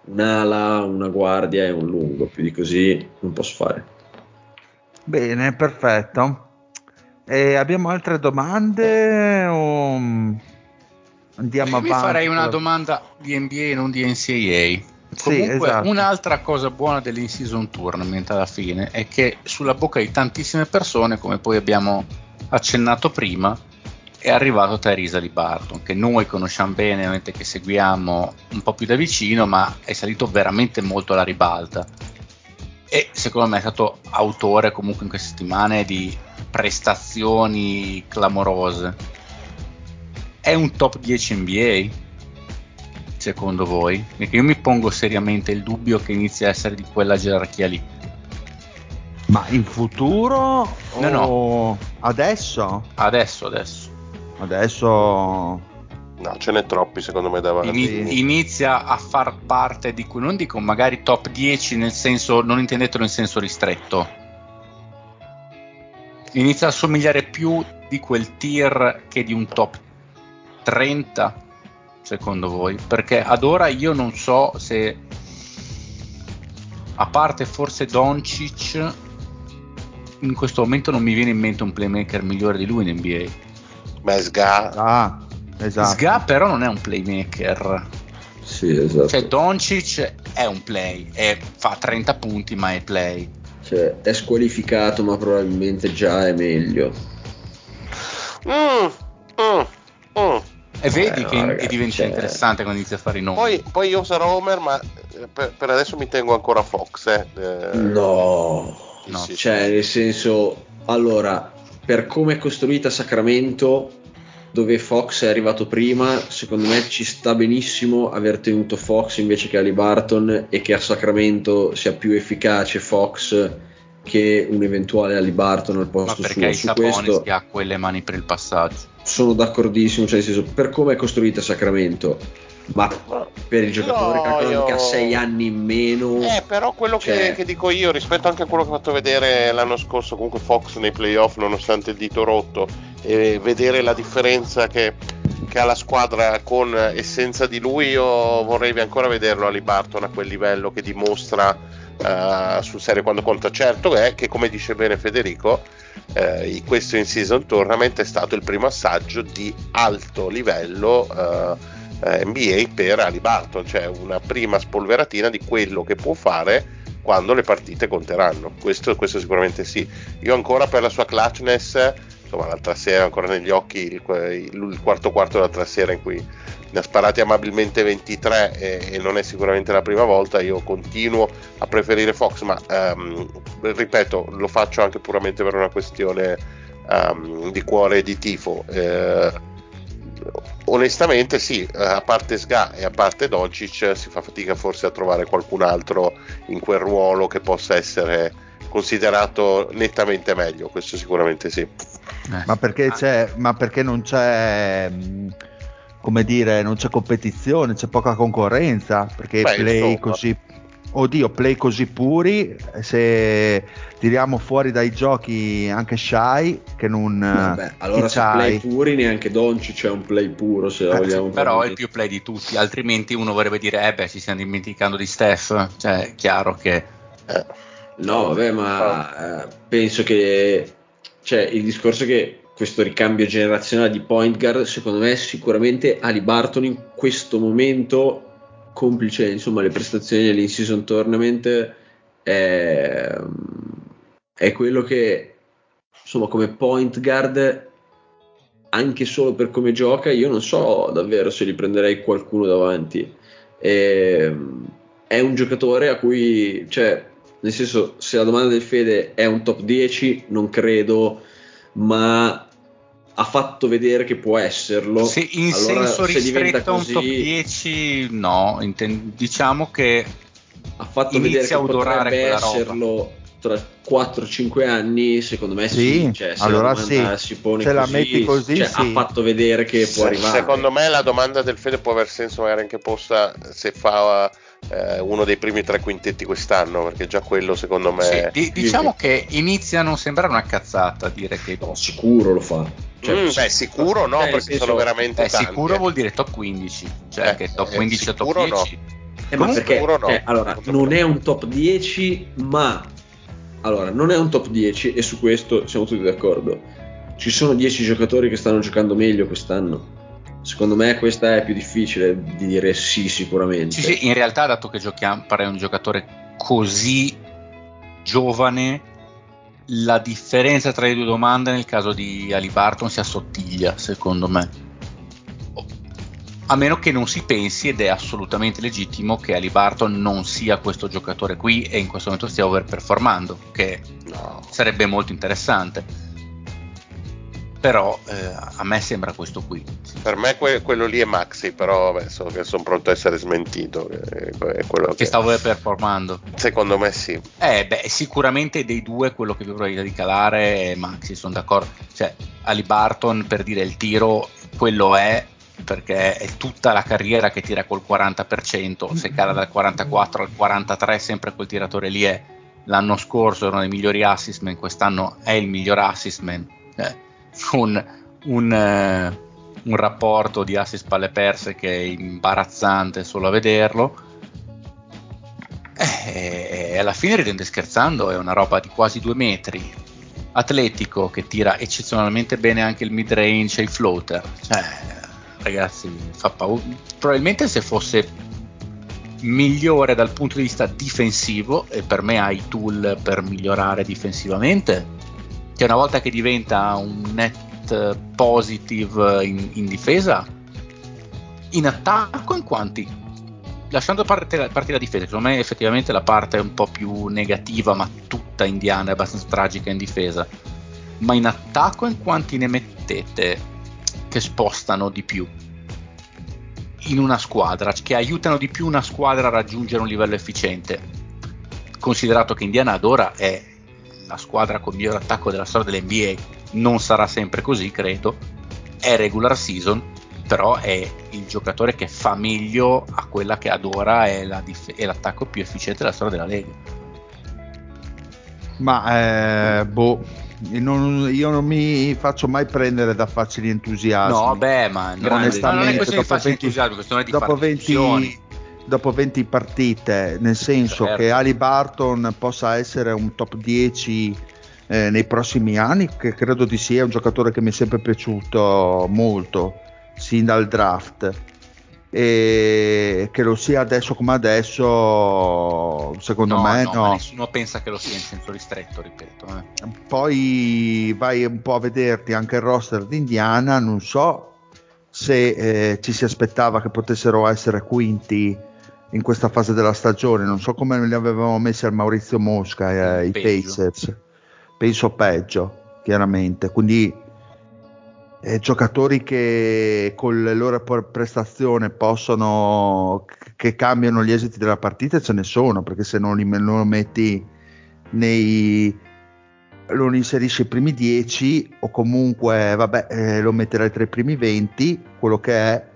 [SPEAKER 4] un'ala, una guardia e un lungo, più di così non posso fare.
[SPEAKER 1] Bene, perfetto. E abbiamo altre domande? O... Andiamo
[SPEAKER 3] Io
[SPEAKER 1] avanti.
[SPEAKER 3] mi farei una domanda di NBA e non di NCAA.
[SPEAKER 1] Sì,
[SPEAKER 3] Comunque,
[SPEAKER 1] esatto.
[SPEAKER 3] un'altra cosa buona dell'in-season tournament alla fine è che sulla bocca di tantissime persone, come poi abbiamo accennato prima, è arrivato Tyrese Barton, che noi conosciamo bene, ovviamente che seguiamo un po' più da vicino, ma è salito veramente molto alla ribalta. E secondo me è stato autore comunque in queste settimane di prestazioni clamorose. È un top 10 NBA? Secondo voi? Perché io mi pongo seriamente il dubbio che inizi a essere di quella gerarchia lì.
[SPEAKER 1] Ma in futuro?
[SPEAKER 3] No,
[SPEAKER 1] o adesso?
[SPEAKER 3] Adesso, adesso.
[SPEAKER 1] Adesso
[SPEAKER 2] No, ce n'è troppi secondo me davanti.
[SPEAKER 3] Inizia a far parte di cui non dico magari top 10 nel senso non intendetelo in senso ristretto. Inizia a somigliare più di quel tier che di un top 30 secondo voi? Perché ad ora io non so se a parte forse Doncic in questo momento non mi viene in mente un playmaker migliore di lui in NBA
[SPEAKER 2] Beh, Sga,
[SPEAKER 1] ah, esatto.
[SPEAKER 3] Sga però non è un playmaker
[SPEAKER 4] Sì, esatto.
[SPEAKER 3] Cioè, Doncic è un play, e fa 30 punti, ma è play.
[SPEAKER 4] Cioè, è squalificato, ma probabilmente già è meglio.
[SPEAKER 2] Mm, mm, mm.
[SPEAKER 3] E vedi
[SPEAKER 4] Eh,
[SPEAKER 3] che
[SPEAKER 4] no,
[SPEAKER 3] che
[SPEAKER 4] ragazzi,
[SPEAKER 3] diventa
[SPEAKER 4] cioè-
[SPEAKER 3] interessante quando inizia a fare i nomi.
[SPEAKER 2] Poi, poi io sarò Homer, ma eh, per, per adesso mi tengo ancora Fox. Eh. Eh,
[SPEAKER 4] No,
[SPEAKER 3] no.
[SPEAKER 2] sì,
[SPEAKER 4] cioè, nel senso, allora, per come è costruita Sacramento, dove Fox è arrivato prima, secondo me ci sta benissimo aver tenuto Fox invece che Ali Barton e che a Sacramento sia più efficace Fox che un eventuale Ali Barton al
[SPEAKER 3] ma
[SPEAKER 4] posto
[SPEAKER 3] perché
[SPEAKER 4] suo. Su
[SPEAKER 3] Sabonis che ha quelle mani per il passaggio.
[SPEAKER 4] sono d'accordissimo, cioè nel senso, per come è costruita Sacramento, ma per il giocatore
[SPEAKER 2] No,
[SPEAKER 4] calcolando
[SPEAKER 2] io-
[SPEAKER 4] che ha 6 anni in meno,
[SPEAKER 2] Eh, però quello che,
[SPEAKER 4] Cioè-
[SPEAKER 2] che dico io, rispetto anche a quello che ho fatto vedere l'anno scorso, comunque Fox nei playoff, nonostante il dito rotto, e vedere la differenza che, che ha la squadra con e senza di lui, io vorrei ancora vederlo a Barton a quel livello che dimostra eh, sul serio quando conta. Certo è che, come dice bene Federico, eh, questo in season tournament è stato il primo assaggio di alto livello. eh, eh, NBA per Ali Barton, cioè una prima spolveratina di quello che può fare quando le partite conteranno. Questo, questo sicuramente sì. Io ancora per la sua clutchness, insomma, l'altra sera ancora negli occhi il, il- il quarto quarto dell'altra sera in cui ne ha sparati amabilmente 23 e, e non è sicuramente la prima volta. Io continuo a preferire Fox, ma ehm, ripeto, lo faccio anche puramente per una questione ehm, di cuore e di tifo. Eh, onestamente sì, eh, a parte Sga e a parte Doncic si fa fatica forse a trovare qualcun altro in quel ruolo che possa essere considerato nettamente meglio, questo sicuramente sì.
[SPEAKER 3] Eh.
[SPEAKER 1] Ma perché,
[SPEAKER 3] Ah,
[SPEAKER 1] c'è, ma perché non c'è, mh, come dire, non c'è competizione, c'è poca concorrenza? Perché
[SPEAKER 2] Beh,
[SPEAKER 1] play
[SPEAKER 2] insomma.
[SPEAKER 1] così, oddio, play così puri, se tiriamo fuori dai giochi anche Shy, che non...
[SPEAKER 4] vabbè, allora se play puri neanche Doncic c'è un play puro se la
[SPEAKER 1] Eh,
[SPEAKER 4] vogliamo
[SPEAKER 3] Però è il più play di tutti, altrimenti uno vorrebbe dire, eh beh, ci stiamo dimenticando di Steph. Cioè, è chiaro che...
[SPEAKER 2] Eh,
[SPEAKER 4] No, vabbè, ma eh, penso che cioè, il discorso è che questo ricambio generazionale di point guard, secondo me, sicuramente Ali Barton in questo momento, complice insomma le prestazioni dell'in-season tournament, è, è quello che insomma come point guard anche solo per come gioca io non so davvero se gli prenderei qualcuno davanti. Ehm, è un giocatore a cui cioè nel senso se la domanda del Fede è un top 10 non credo ma ha fatto vedere che può esserlo.
[SPEAKER 3] Se in
[SPEAKER 4] Allora,
[SPEAKER 3] senso
[SPEAKER 4] se diventa
[SPEAKER 3] ristretto a un
[SPEAKER 4] così,
[SPEAKER 3] top 10, no, inten- diciamo che
[SPEAKER 4] ha fatto vedere che potrebbe esserlo tra 4-5 anni secondo me sì,
[SPEAKER 1] Sì,
[SPEAKER 4] Cioè, se
[SPEAKER 1] allora
[SPEAKER 4] la
[SPEAKER 1] sì.
[SPEAKER 4] si pone
[SPEAKER 1] Se la
[SPEAKER 4] così,
[SPEAKER 1] metti così,
[SPEAKER 4] cioè,
[SPEAKER 1] sì.
[SPEAKER 4] ha fatto vedere che può
[SPEAKER 2] Se-
[SPEAKER 4] arrivare.
[SPEAKER 2] Secondo me la domanda del Fede può aver senso magari anche posta se fa eh, uno dei primi tre quintetti quest'anno, perché già quello secondo me...
[SPEAKER 3] sì, di- diciamo che inizia a non sembrare una cazzata dire che...
[SPEAKER 4] No, sicuro lo fa Cioè,
[SPEAKER 2] Mm, beh, sicuro no,
[SPEAKER 4] cioè, nel
[SPEAKER 2] perché
[SPEAKER 4] senso-
[SPEAKER 2] sono veramente tanti.
[SPEAKER 3] sicuro
[SPEAKER 2] eh.
[SPEAKER 3] vuol dire top 15, cioè
[SPEAKER 2] Eh,
[SPEAKER 3] che top
[SPEAKER 2] eh,
[SPEAKER 3] 15 e top
[SPEAKER 2] sicuro no.
[SPEAKER 3] 10.
[SPEAKER 4] Eh, ma perché
[SPEAKER 2] sicuro no.
[SPEAKER 4] cioè, allora, non è un top 10, ma allora, non è un top 10 e su questo siamo tutti d'accordo. Ci sono 10 giocatori che stanno giocando meglio quest'anno. Secondo me questa è più difficile di dire sì sicuramente.
[SPEAKER 3] Sì, sì, in realtà dato che giochiamo, pare un giocatore così giovane, la differenza tra le due domande nel caso di Ali Barton si assottiglia, secondo me. A meno che non si pensi, ed è assolutamente legittimo, che Ali Barton non sia questo giocatore qui e in questo momento stia overperformando, che no. sarebbe molto interessante però eh, a me sembra questo qui.
[SPEAKER 2] Per me que- quello lì è Maxi, però beh, so che sono pronto a essere smentito. È quello
[SPEAKER 3] che, che stavo performando.
[SPEAKER 2] Secondo me sì.
[SPEAKER 3] Eh, beh, sicuramente dei due quello che più probabilità di calare è Maxi, sono d'accordo. Cioè, Ali Barton per dire il tiro, quello è perché è tutta la carriera che tira col 40%, se cala dal 44 al 43 sempre quel tiratore lì è. L'anno scorso era uno dei migliori assist man, quest'anno è il miglior assist man. Eh con un, eh, un rapporto di assist palle perse che è imbarazzante solo a vederlo. E alla fine, ridendo e scherzando, è una roba di quasi due metri. Atletico che tira eccezionalmente bene anche il mid range e i floater. Cioè, ragazzi, fa paura. Probabilmente se fosse migliore dal punto di vista difensivo, e per me ha i tool per migliorare difensivamente, che una volta che diventa un net positive in, in difesa, in attacco in quanti? Lasciando parte, parte la difesa, secondo me effettivamente la parte è un po' più negativa, ma tutta indiana è abbastanza tragica in difesa. Ma in attacco in quanti ne mettete che spostano di più? in una squadra, che aiutano di più una squadra a raggiungere un livello efficiente. Considerato che Indiana ad ora è la squadra con il miglior attacco della storia dell'NBA. Non sarà sempre così, credo. È regular season, però è il giocatore che fa meglio a quella che ad ora è, la dif- è l'attacco più efficiente della storia della Lega.
[SPEAKER 1] Ma eh, boh, non, io non mi faccio mai prendere da facili entusiasmi.
[SPEAKER 3] No, beh, ma
[SPEAKER 1] non, onestamente, non è dopo 20, entusiasmo, dopo 20, dopo 20 partite, nel senso certo. che Ali Barton possa essere un top 10 eh, nei prossimi anni, che credo di sia un giocatore che mi è sempre piaciuto molto, sin dal draft. E che lo sia adesso come adesso, secondo
[SPEAKER 3] no,
[SPEAKER 1] me
[SPEAKER 3] no.
[SPEAKER 1] no.
[SPEAKER 3] Nessuno pensa che lo sia in senso ristretto, ripeto. Eh.
[SPEAKER 1] Poi vai un po' a vederti anche il roster di Indiana, non so se eh, ci si aspettava che potessero essere quinti in questa fase della stagione. Non so come li avevamo messi al Maurizio Mosca, eh, i Pacers. Penso peggio, chiaramente. Quindi eh, giocatori che con le loro prestazioni possono che cambiano gli esiti della partita ce ne sono perché se non li, non metti nei lo inserisci ai primi 10 o comunque vabbè eh, lo metterai tra i primi 20 quello che è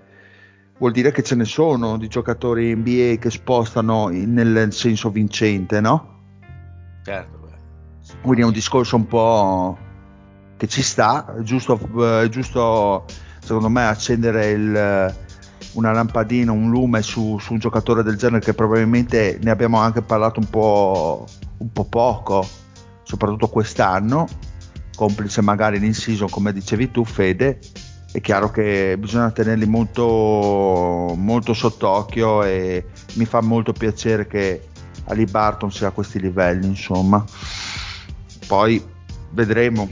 [SPEAKER 1] vuol dire che ce ne sono di giocatori NBA che spostano in, nel senso vincente, no?
[SPEAKER 3] Certo.
[SPEAKER 1] Quindi è un discorso un po' che ci sta, è giusto, eh, giusto secondo me accendere il, una lampadina, un lume su, su, un giocatore del genere che probabilmente ne abbiamo anche parlato un po', un po poco, soprattutto quest'anno, complice magari l'in season come dicevi tu Fede, è chiaro che bisogna tenerli molto, molto sott'occhio e mi fa molto piacere che Ali Barton sia a questi livelli, insomma. Poi vedremo,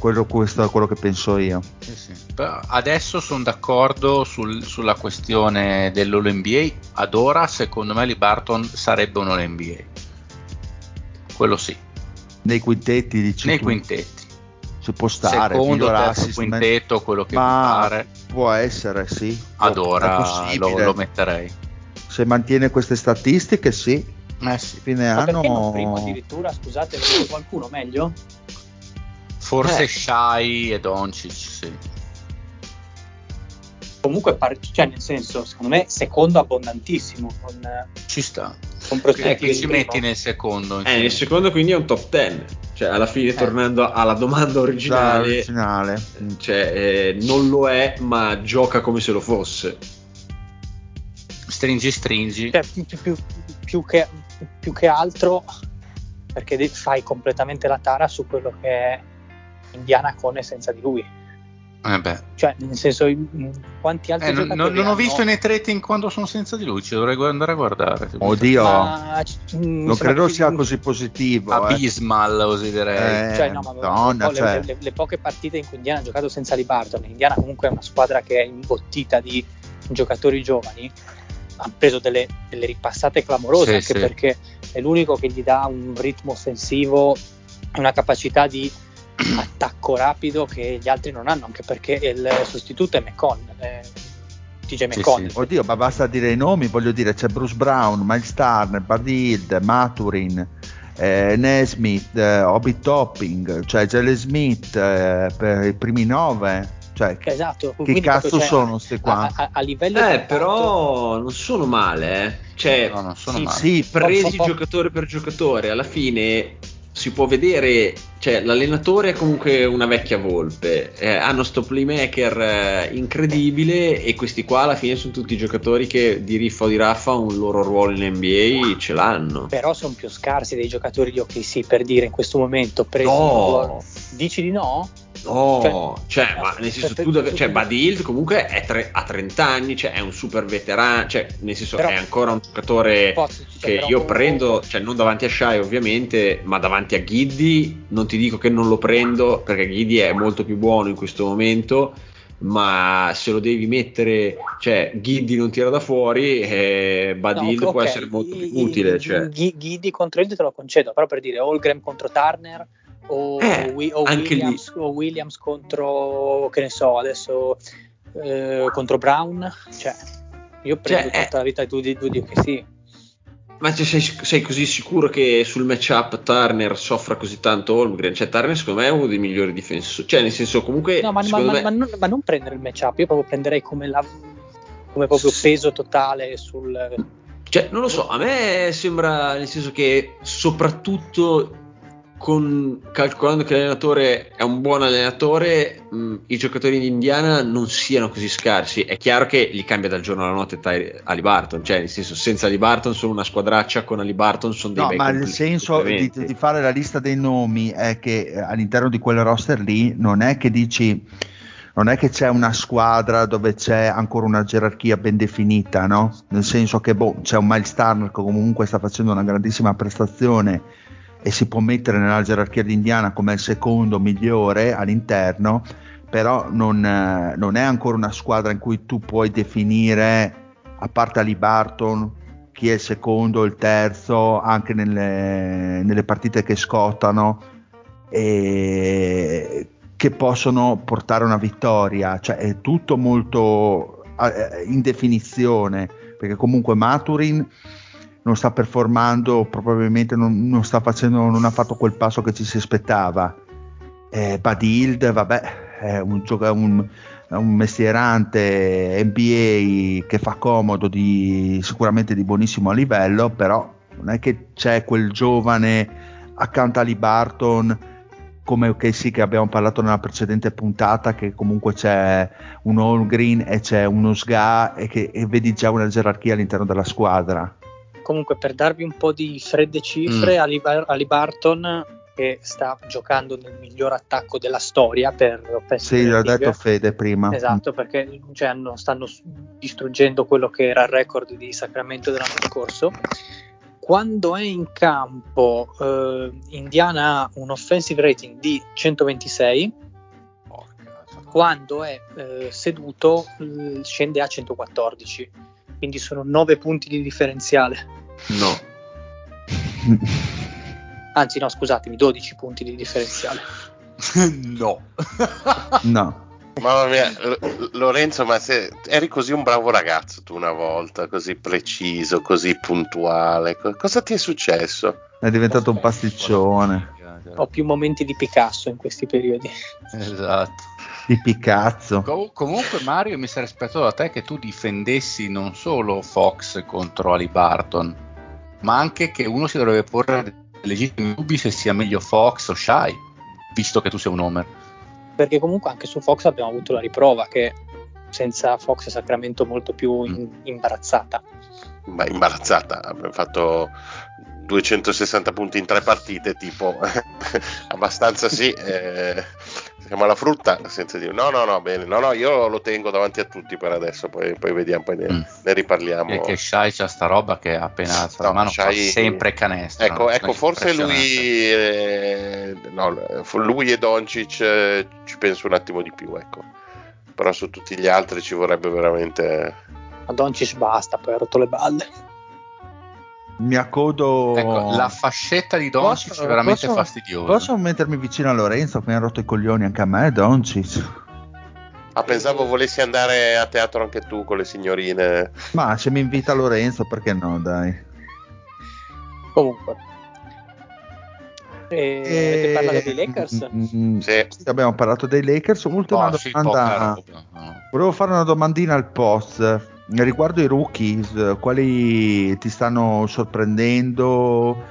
[SPEAKER 1] quello, questo è quello che penso io.
[SPEAKER 3] Sì, sì. Adesso sono d'accordo sul, sulla questione dell'All NBA. Ad ora, secondo me, Ali Barton sarebbe un All NBA. Quello sì.
[SPEAKER 1] Nei quintetti, dici
[SPEAKER 3] Nei
[SPEAKER 1] tu.
[SPEAKER 3] quintetti
[SPEAKER 1] ci può stare.
[SPEAKER 3] Secondo, terzo, quintetto, quello che ma pare.
[SPEAKER 1] Può essere, sì.
[SPEAKER 3] Ad ora lo, lo, metterei.
[SPEAKER 1] Se mantiene queste statistiche, sì.
[SPEAKER 3] Eh sì.
[SPEAKER 1] Fine
[SPEAKER 5] ma
[SPEAKER 1] anno...
[SPEAKER 5] non primo addirittura, scusate, qualcuno meglio?
[SPEAKER 3] Forse eh. Shai e Doncic, sì.
[SPEAKER 5] Comunque, par- cioè, nel senso, secondo me, secondo abbondantissimo. Con,
[SPEAKER 3] Ci sta.
[SPEAKER 5] Con
[SPEAKER 3] eh, chi ci metti nel secondo?
[SPEAKER 4] Eh, nel secondo quindi è un top 10. Cioè, alla fine, eh. tornando alla domanda originale,
[SPEAKER 1] originale.
[SPEAKER 4] Cioè, eh, non lo è, ma gioca come se lo fosse.
[SPEAKER 3] Stringi, stringi.
[SPEAKER 5] Cioè, più, più, più, che, più che altro perché fai completamente la tara su quello che è Indiana con e senza di lui.
[SPEAKER 3] Eh beh.
[SPEAKER 5] Cioè, nel senso, mh, quanti altri
[SPEAKER 3] Eh, non,
[SPEAKER 5] giocatori
[SPEAKER 3] non ho
[SPEAKER 5] hanno-
[SPEAKER 3] visto i net rating quando sono senza di lui, ci dovrei andare a guardare.
[SPEAKER 1] Oddio,
[SPEAKER 5] Ma,
[SPEAKER 1] non
[SPEAKER 5] sembra
[SPEAKER 1] credo
[SPEAKER 5] che-
[SPEAKER 1] sia così positivo. eh.
[SPEAKER 3] Abismal, osi direi.
[SPEAKER 1] Eh,
[SPEAKER 5] Cioè, no, ma un po' le,
[SPEAKER 1] cioè.
[SPEAKER 5] le- le poche partite in cui Indiana ha giocato senza Libarton, Indiana comunque è una squadra che è imbottita di giocatori giovani, ha preso delle, delle ripassate clamorose
[SPEAKER 3] Sì,
[SPEAKER 5] anche
[SPEAKER 3] sì.
[SPEAKER 5] perché è l'unico che gli dà un ritmo offensivo e una capacità di attacco rapido che gli altri non hanno, anche perché il sostituto è McCon, eh, TJ
[SPEAKER 3] Sì,
[SPEAKER 5] McConnell.
[SPEAKER 3] sì.
[SPEAKER 1] Oddio, ma basta dire i nomi, voglio dire, c'è Bruce Brown, Miles Turner, Bud Hill, Maturin, eh, Nesmith, eh, Obi Topping, cioè Jelly Smith eh, per i primi nove. Cioè, che,
[SPEAKER 5] Esatto,
[SPEAKER 1] che
[SPEAKER 5] quindi
[SPEAKER 1] cazzo
[SPEAKER 5] proprio, cioè,
[SPEAKER 1] sono ste qua?
[SPEAKER 5] A, a- a livello
[SPEAKER 4] Eh, però non sono male, eh. Cioè,
[SPEAKER 3] No, non sono
[SPEAKER 5] sì,
[SPEAKER 3] male.
[SPEAKER 1] Sì,
[SPEAKER 4] presi
[SPEAKER 5] po- po-
[SPEAKER 4] giocatore per giocatore, alla fine si può vedere, cioè l'allenatore è comunque una vecchia volpe, eh, hanno sto playmaker eh, incredibile e questi qua alla fine sono tutti giocatori che di riffa o di raffa un loro ruolo in NBA ce l'hanno.
[SPEAKER 5] però sono più scarsi dei giocatori di OKC per dire in questo momento presi
[SPEAKER 4] No.
[SPEAKER 5] dici di no?
[SPEAKER 4] No, cioè,
[SPEAKER 5] Cioè,
[SPEAKER 4] ma nel senso,
[SPEAKER 5] per-
[SPEAKER 4] tu dove, cioè, Hield comunque è tre- ha 30 anni, cioè è un super veterano, cioè, nel senso,
[SPEAKER 5] Però-
[SPEAKER 4] è ancora un giocatore
[SPEAKER 5] Posso- cioè,
[SPEAKER 4] che io prendo, cioè non davanti a Shai ovviamente, ma davanti a Giddy non ti dico che non lo prendo perché Giddy è molto più buono in questo momento, ma se lo devi mettere, cioè Giddy non tira da fuori, eh, Buddy
[SPEAKER 5] No,
[SPEAKER 4] Hield
[SPEAKER 5] ok,
[SPEAKER 4] può essere molto più utile. Cioè.
[SPEAKER 5] Ghi- Ghidi contro Hill te lo concedo, però per dire Holgram contro Turner o,
[SPEAKER 4] Eh,
[SPEAKER 5] Wi- o. Williams, o Williams contro, che ne so, adesso eh, contro Brown, cioè io prendo
[SPEAKER 4] Cioè,
[SPEAKER 5] tutta la vita di due di che sì.
[SPEAKER 4] Ma sei, sei così sicuro che sul matchup Turner soffra così tanto Holmgren? Cioè, Turner secondo me è uno dei migliori difensori. Cioè, nel senso, comunque.
[SPEAKER 5] No, ma, ma-
[SPEAKER 4] me-
[SPEAKER 5] ma non, ma non prendere il matchup, io proprio prenderei come, la, come proprio peso totale sul...
[SPEAKER 4] Cioè, non lo so, a me sembra nel senso che soprattutto con, calcolando che l'allenatore è un buon allenatore, mh, i giocatori di Indiana non siano così scarsi. È chiaro che li cambia dal giorno alla notte Ty- Ali Barton, cioè nel senso senza Ali Barton sono una squadraccia, con Ali Barton sono dei
[SPEAKER 1] No, ma il senso di, di fare la lista dei nomi è che eh, all'interno di quel roster lì non è che dici non è che c'è una squadra dove c'è ancora una gerarchia ben definita, no? Nel senso che boh, c'è un Miles Turner che comunque sta facendo una grandissima prestazione e si può mettere nella gerarchia d'indiana come il secondo migliore all'interno, però non, eh, non è ancora una squadra in cui tu puoi definire, a parte Ali Barton, chi è il secondo, il terzo, anche nelle, nelle partite che scottano, e che possono portare una vittoria, cioè è tutto molto eh, in definizione, perché comunque Maturin non sta performando, probabilmente non, non sta facendo, non ha fatto quel passo che ci si aspettava. Eh, Buddy Hield, vabbè, è un, gioca- un, un mestierante NBA che fa comodo, di, sicuramente di buonissimo livello, però non è che c'è quel giovane accanto a Lee Barton come ok sì che abbiamo parlato nella precedente puntata che comunque c'è un Holmgren e c'è uno Sga e che e vedi già una gerarchia all'interno della squadra
[SPEAKER 5] Comunque per darvi un po' di fredde cifre, Ali, Bar- Ali Barton che sta giocando nel miglior attacco della storia per
[SPEAKER 1] sì l'ha
[SPEAKER 5] rating.
[SPEAKER 1] detto Fede prima.
[SPEAKER 5] Esatto, perché cioè, hanno- stanno distruggendo quello che era il record di Sacramento dell'anno scorso. Quando è in campo, eh, Indiana ha un offensive rating di 126, quando è eh, seduto scende a 114, quindi sono 9 punti di differenziale.
[SPEAKER 4] No.
[SPEAKER 5] Anzi, no, scusatemi, 12 punti di differenziale.
[SPEAKER 3] no.
[SPEAKER 1] no
[SPEAKER 2] Mamma mia, L- Lorenzo, ma se eri così un bravo ragazzo tu una volta, così preciso, così puntuale, co- cosa ti è successo?
[SPEAKER 1] è diventato un pasticcione
[SPEAKER 5] Ho più momenti di Picasso in questi periodi.
[SPEAKER 3] Esatto.
[SPEAKER 1] Di Picasso
[SPEAKER 3] Com- comunque Mario mi sarei aspettato da te che tu difendessi non solo Fox contro Ali Barton, ma anche che uno si dovrebbe porre legittimi dubbi se sia meglio Fox o Shy, visto che tu sei un homer.
[SPEAKER 5] perché comunque anche su Fox abbiamo avuto la riprova che senza Fox è Sacramento molto più in- imbarazzata.
[SPEAKER 2] Ma imbarazzata, abbiamo fatto 260 punti in tre partite, tipo abbastanza sì. Eh, siamo alla frutta senza dire no, no, no, bene, no, no, io lo tengo davanti a tutti per adesso, poi, poi vediamo, poi ne, mm. ne riparliamo.
[SPEAKER 3] E che Shai c'ha sta roba che appena alza no, la mano Shai... fa sempre canestro.
[SPEAKER 2] Ecco, no? ecco forse lui, eh, no, lui e Doncic eh, ci penso un attimo di più, ecco. Però su tutti gli altri ci vorrebbe veramente...
[SPEAKER 5] A Doncic basta, poi ha rotto le balle
[SPEAKER 1] mi accodo.
[SPEAKER 3] Ecco, la fascetta di Doncic è veramente
[SPEAKER 1] posso,
[SPEAKER 3] fastidiosa.
[SPEAKER 1] Posso mettermi vicino a Lorenzo che mi ha rotto i coglioni anche a me, Doncic?
[SPEAKER 2] Ah, pensavo volessi andare a teatro anche tu con le signorine.
[SPEAKER 1] Ma se mi invita Lorenzo, perché no, dai.
[SPEAKER 5] Comunque. E... E... Avete parlato dei Lakers?
[SPEAKER 2] Mm, mm, sì.
[SPEAKER 1] Abbiamo parlato dei Lakers. Ultima oh, domanda. Sì, Volevo fare una domandina al post riguardo i rookies, quali ti stanno sorprendendo?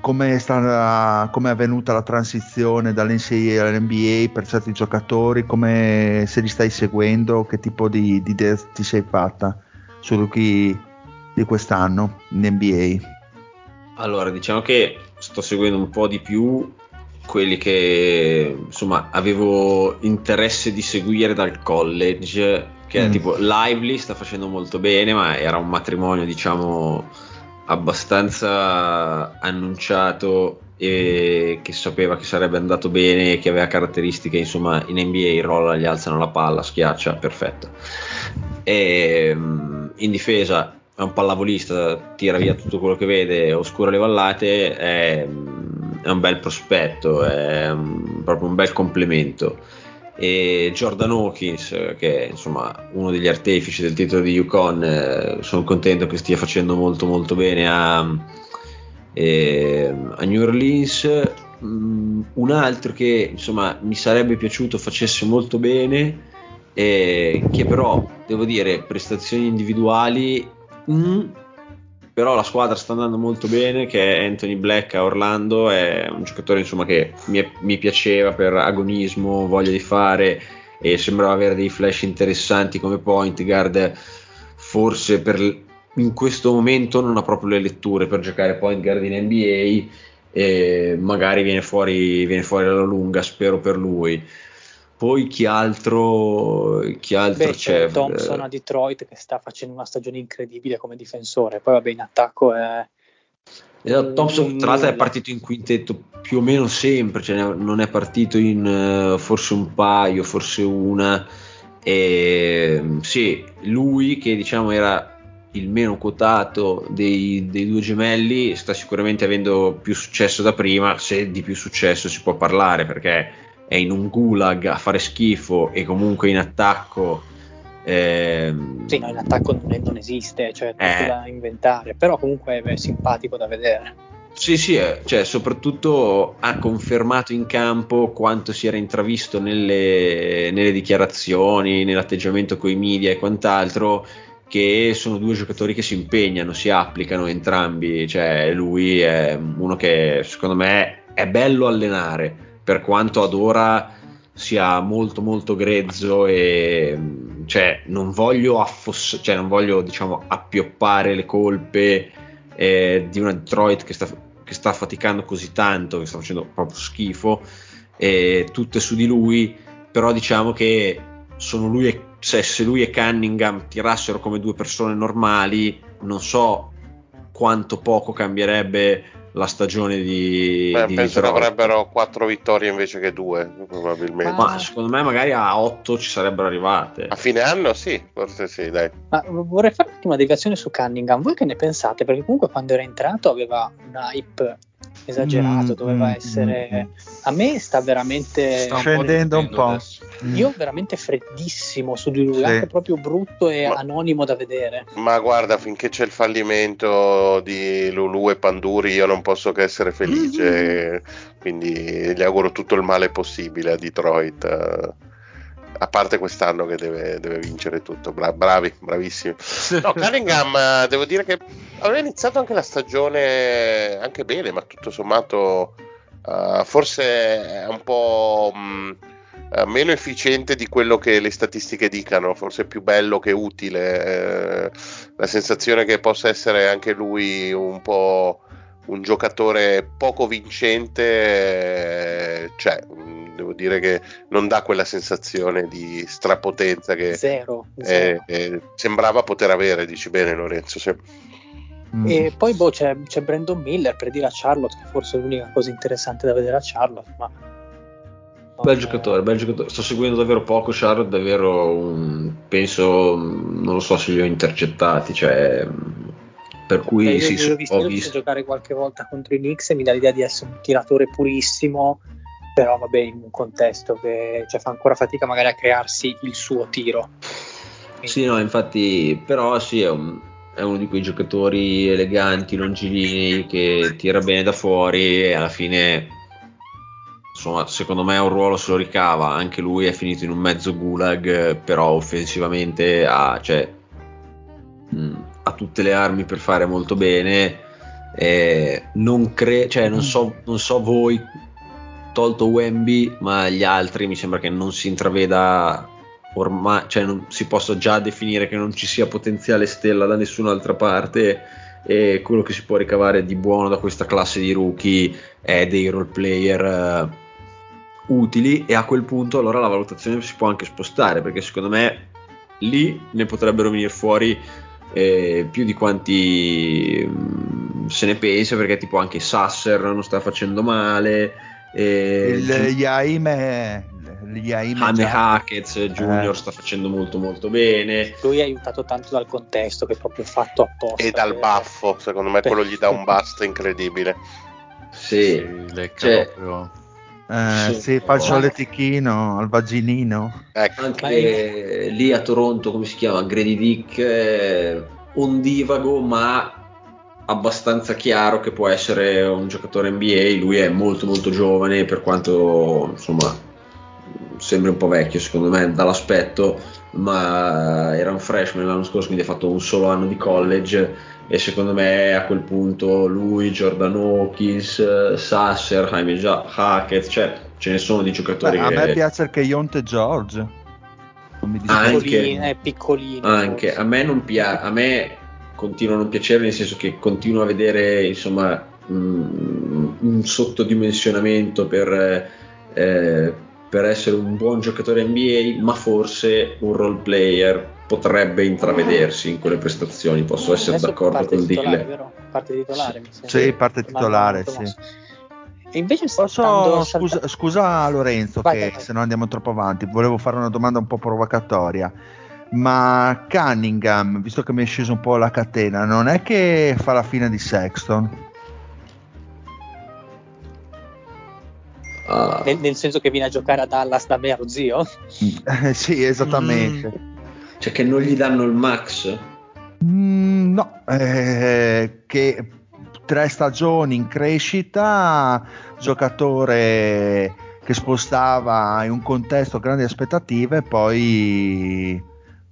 [SPEAKER 1] Come, è avvenuta la transizione dall'NCAA all'NBA per certi giocatori? Come se li stai seguendo? Che tipo di, idea ti sei fatta sui rookie di quest'anno in NBA?
[SPEAKER 4] Allora, diciamo che sto seguendo un po' di più quelli che insomma avevo interesse di seguire dal college che mm. tipo Lively sta facendo molto bene, ma era un matrimonio, diciamo, abbastanza annunciato e che sapeva che sarebbe andato bene, che aveva caratteristiche, insomma, in NBA rolla, gli alzano la palla, schiaccia, perfetto. E mm, in difesa è un pallavolista, tira via tutto quello che vede, oscura le vallate, è, è un bel prospetto, è proprio un bel complemento e Jordan Hawkins che è insomma uno degli artefici del titolo di Yukon eh, sono contento che stia facendo molto molto bene a, eh, a New Orleans. Mm, un altro che insomma mi sarebbe piaciuto facesse molto bene eh, che però devo dire prestazioni individuali mm, però la squadra sta andando molto bene che è Anthony Black a Orlando è un giocatore insomma, che mi, mi, piaceva per agonismo, voglia di fare e sembrava avere dei flash interessanti come point guard. Forse per, in questo momento non ha proprio le letture per giocare point guard in NBA e magari viene fuori, viene fuori alla lunga spero per lui poi chi altro, chi altro Beh, c'è?
[SPEAKER 5] Thompson a Detroit che sta facendo una stagione incredibile come difensore. Poi vabbè, in attacco è.
[SPEAKER 4] Eh, Thompson tra l'altro è partito in quintetto più o meno sempre, cioè non è partito in uh, forse un paio, forse una. E, sì, lui che diciamo era il meno quotato dei, dei, due gemelli sta sicuramente avendo più successo da prima, se di più successo si può parlare perché è in un gulag a fare schifo e comunque in attacco.
[SPEAKER 5] Ehm... Sì, no, in attacco non, è, non esiste, cioè è eh. da inventare, però comunque è simpatico da vedere.
[SPEAKER 4] Sì, sì, eh, cioè, soprattutto ha confermato in campo quanto si era intravisto nelle, nelle dichiarazioni, nell'atteggiamento con i media e quant'altro, che sono due giocatori che si impegnano, si applicano entrambi, cioè lui è uno che secondo me è bello allenare, per quanto ad ora sia molto molto grezzo e cioè non voglio, affoss- cioè, non voglio diciamo appioppare le colpe eh, di una Detroit che sta, che sta, faticando così tanto che sta facendo proprio schifo eh, tutte su di lui però diciamo che sono lui e, cioè, se lui e Cunningham tirassero come due persone normali non so quanto poco cambierebbe la stagione di,
[SPEAKER 2] Beh,
[SPEAKER 4] di
[SPEAKER 2] penso che avrebbero 4 vittorie invece che 2 probabilmente.
[SPEAKER 4] Ma secondo me magari a 8 ci sarebbero arrivate.
[SPEAKER 2] A fine anno sì forse sì dai.
[SPEAKER 5] Ma vorrei fare una deviazione su Cunningham. Voi che ne pensate? Perché comunque quando era entrato aveva un hype esagerato, mm, doveva mm, essere... Mm, a me sta veramente...
[SPEAKER 1] Sta scendendo un po'.
[SPEAKER 5] Mm. Io veramente freddissimo su di lui, sì. anche proprio brutto e ma, anonimo da vedere.
[SPEAKER 2] Ma guarda, finché c'è il fallimento di Lulu e Panduri io non posso che essere felice, mm-hmm. quindi gli auguro tutto il male possibile a Detroit a parte quest'anno che deve, deve vincere tutto. Bra- bravi, bravissimi. No, Cunningham, eh, devo dire che aveva iniziato anche la stagione anche bene, ma tutto sommato uh, forse è un po' mh, uh, meno efficiente di quello che le statistiche dicano, forse è più bello che utile. Eh, la sensazione che possa essere anche lui un po' un giocatore poco vincente eh, c'è. Devo dire che non dà quella sensazione di strapotenza che
[SPEAKER 5] zero,
[SPEAKER 2] zero. Eh, eh, sembrava poter avere, dici bene Lorenzo. Se...
[SPEAKER 5] Mm. E poi boh, c'è, c'è, Brandon Miller per dire a Charlotte, che forse è l'unica cosa interessante da vedere a Charlotte, ma...
[SPEAKER 4] Bel giocatore, bel giocatore, sto seguendo davvero poco Charlotte, davvero un, penso, non lo so se li ho intercettati, cioè per cui
[SPEAKER 5] Beh,
[SPEAKER 4] sì,
[SPEAKER 5] io, ho visto, ho visto giocare qualche volta contro i Knicks e mi dà l'idea di essere un tiratore purissimo però vabbè in un contesto che cioè, fa ancora fatica magari a crearsi il suo tiro.
[SPEAKER 4] Quindi... sì no infatti però sì è, un, è, uno di quei giocatori eleganti longilinei che tira bene da fuori e alla fine insomma secondo me un ruolo se lo ricava. Anche lui è finito in un mezzo gulag però offensivamente ha, cioè, mh, ha tutte le armi per fare molto bene. Eh, non, cre- cioè, non, so, non so voi tolto Wemby ma gli altri mi sembra che non si intraveda ormai cioè non si possa già definire che non ci sia potenziale stella da nessun'altra parte e quello che si può ricavare di buono da questa classe di rookie è dei role player uh, utili e a quel punto allora la valutazione si può anche spostare perché secondo me lì ne potrebbero venire fuori eh, più di quanti mh, mm, se ne pensa perché tipo anche Sasser non sta facendo male
[SPEAKER 1] eh, il Yaime
[SPEAKER 4] Jaime Hackett Junior eh. sta facendo molto molto bene.
[SPEAKER 5] Lui è aiutato tanto dal contesto che è proprio fatto apposta
[SPEAKER 2] e dal baffo secondo me quello gli dà un bust incredibile.
[SPEAKER 4] Sì, sì cioè,
[SPEAKER 1] proprio. Eh, sì, sì, fa il solletichino al vaginino.
[SPEAKER 4] Ecco. Anche lì a Toronto, come si chiama? Grady Dick, eh, ondivago, ma abbastanza chiaro che può essere un giocatore NBA. Lui è molto molto giovane, per quanto insomma sembri un po' vecchio secondo me dall'aspetto, ma era un freshman l'anno scorso, quindi ha fatto un solo anno di college e secondo me a quel punto lui, Jordan Hawkins, Sasser, Jaime Hackett, cioè ce ne sono di giocatori
[SPEAKER 1] Beh, che... A me piace il Keionte George.
[SPEAKER 5] Non mi anche, è piccolino.
[SPEAKER 4] Anche, a me non piace, a me continua a non piacere nel senso che continuo a vedere insomma un, un sottodimensionamento per... Eh, per essere un buon giocatore NBA, ma forse un role player potrebbe intravedersi in quelle prestazioni. Posso essere
[SPEAKER 5] Adesso
[SPEAKER 4] d'accordo con
[SPEAKER 5] Dille. Parte titolare, mi
[SPEAKER 1] sembra. Sì, parte titolare, sì.
[SPEAKER 5] E invece
[SPEAKER 1] Posso, scusa, scusa, Lorenzo, vai, che vai. se no andiamo troppo avanti, volevo fare una domanda un po' provocatoria. Ma Cunningham, visto che mi è sceso un po' la catena, non è che fa la fine di Sexton?
[SPEAKER 5] Uh, nel, nel, senso che viene a giocare a Dallas da mero zio?
[SPEAKER 1] Eh, sì, esattamente.
[SPEAKER 4] Mm. Cioè che non gli danno il max?
[SPEAKER 1] Mm, no, eh, che tre stagioni in crescita, giocatore che spostava in un contesto grandi aspettative, poi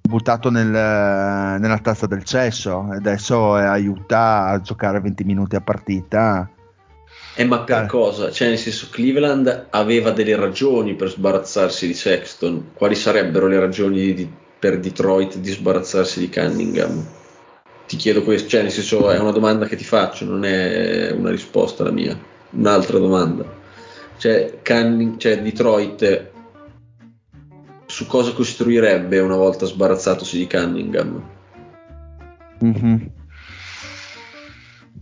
[SPEAKER 1] buttato nel, nella tazza del cesso. Adesso aiuta a giocare 20 minuti a partita
[SPEAKER 4] eh, ma per eh. cosa? Cioè, nel senso, Cleveland aveva delle ragioni per sbarazzarsi di Sexton. Quali sarebbero le ragioni di, per Detroit di sbarazzarsi di Cunningham? Ti chiedo questo, cioè, nel senso, è una domanda che ti faccio, non è una risposta la mia. Un'altra domanda. Cioè, Cunning, cioè Detroit su cosa costruirebbe una volta sbarazzatosi di Cunningham?
[SPEAKER 1] Mm-hmm.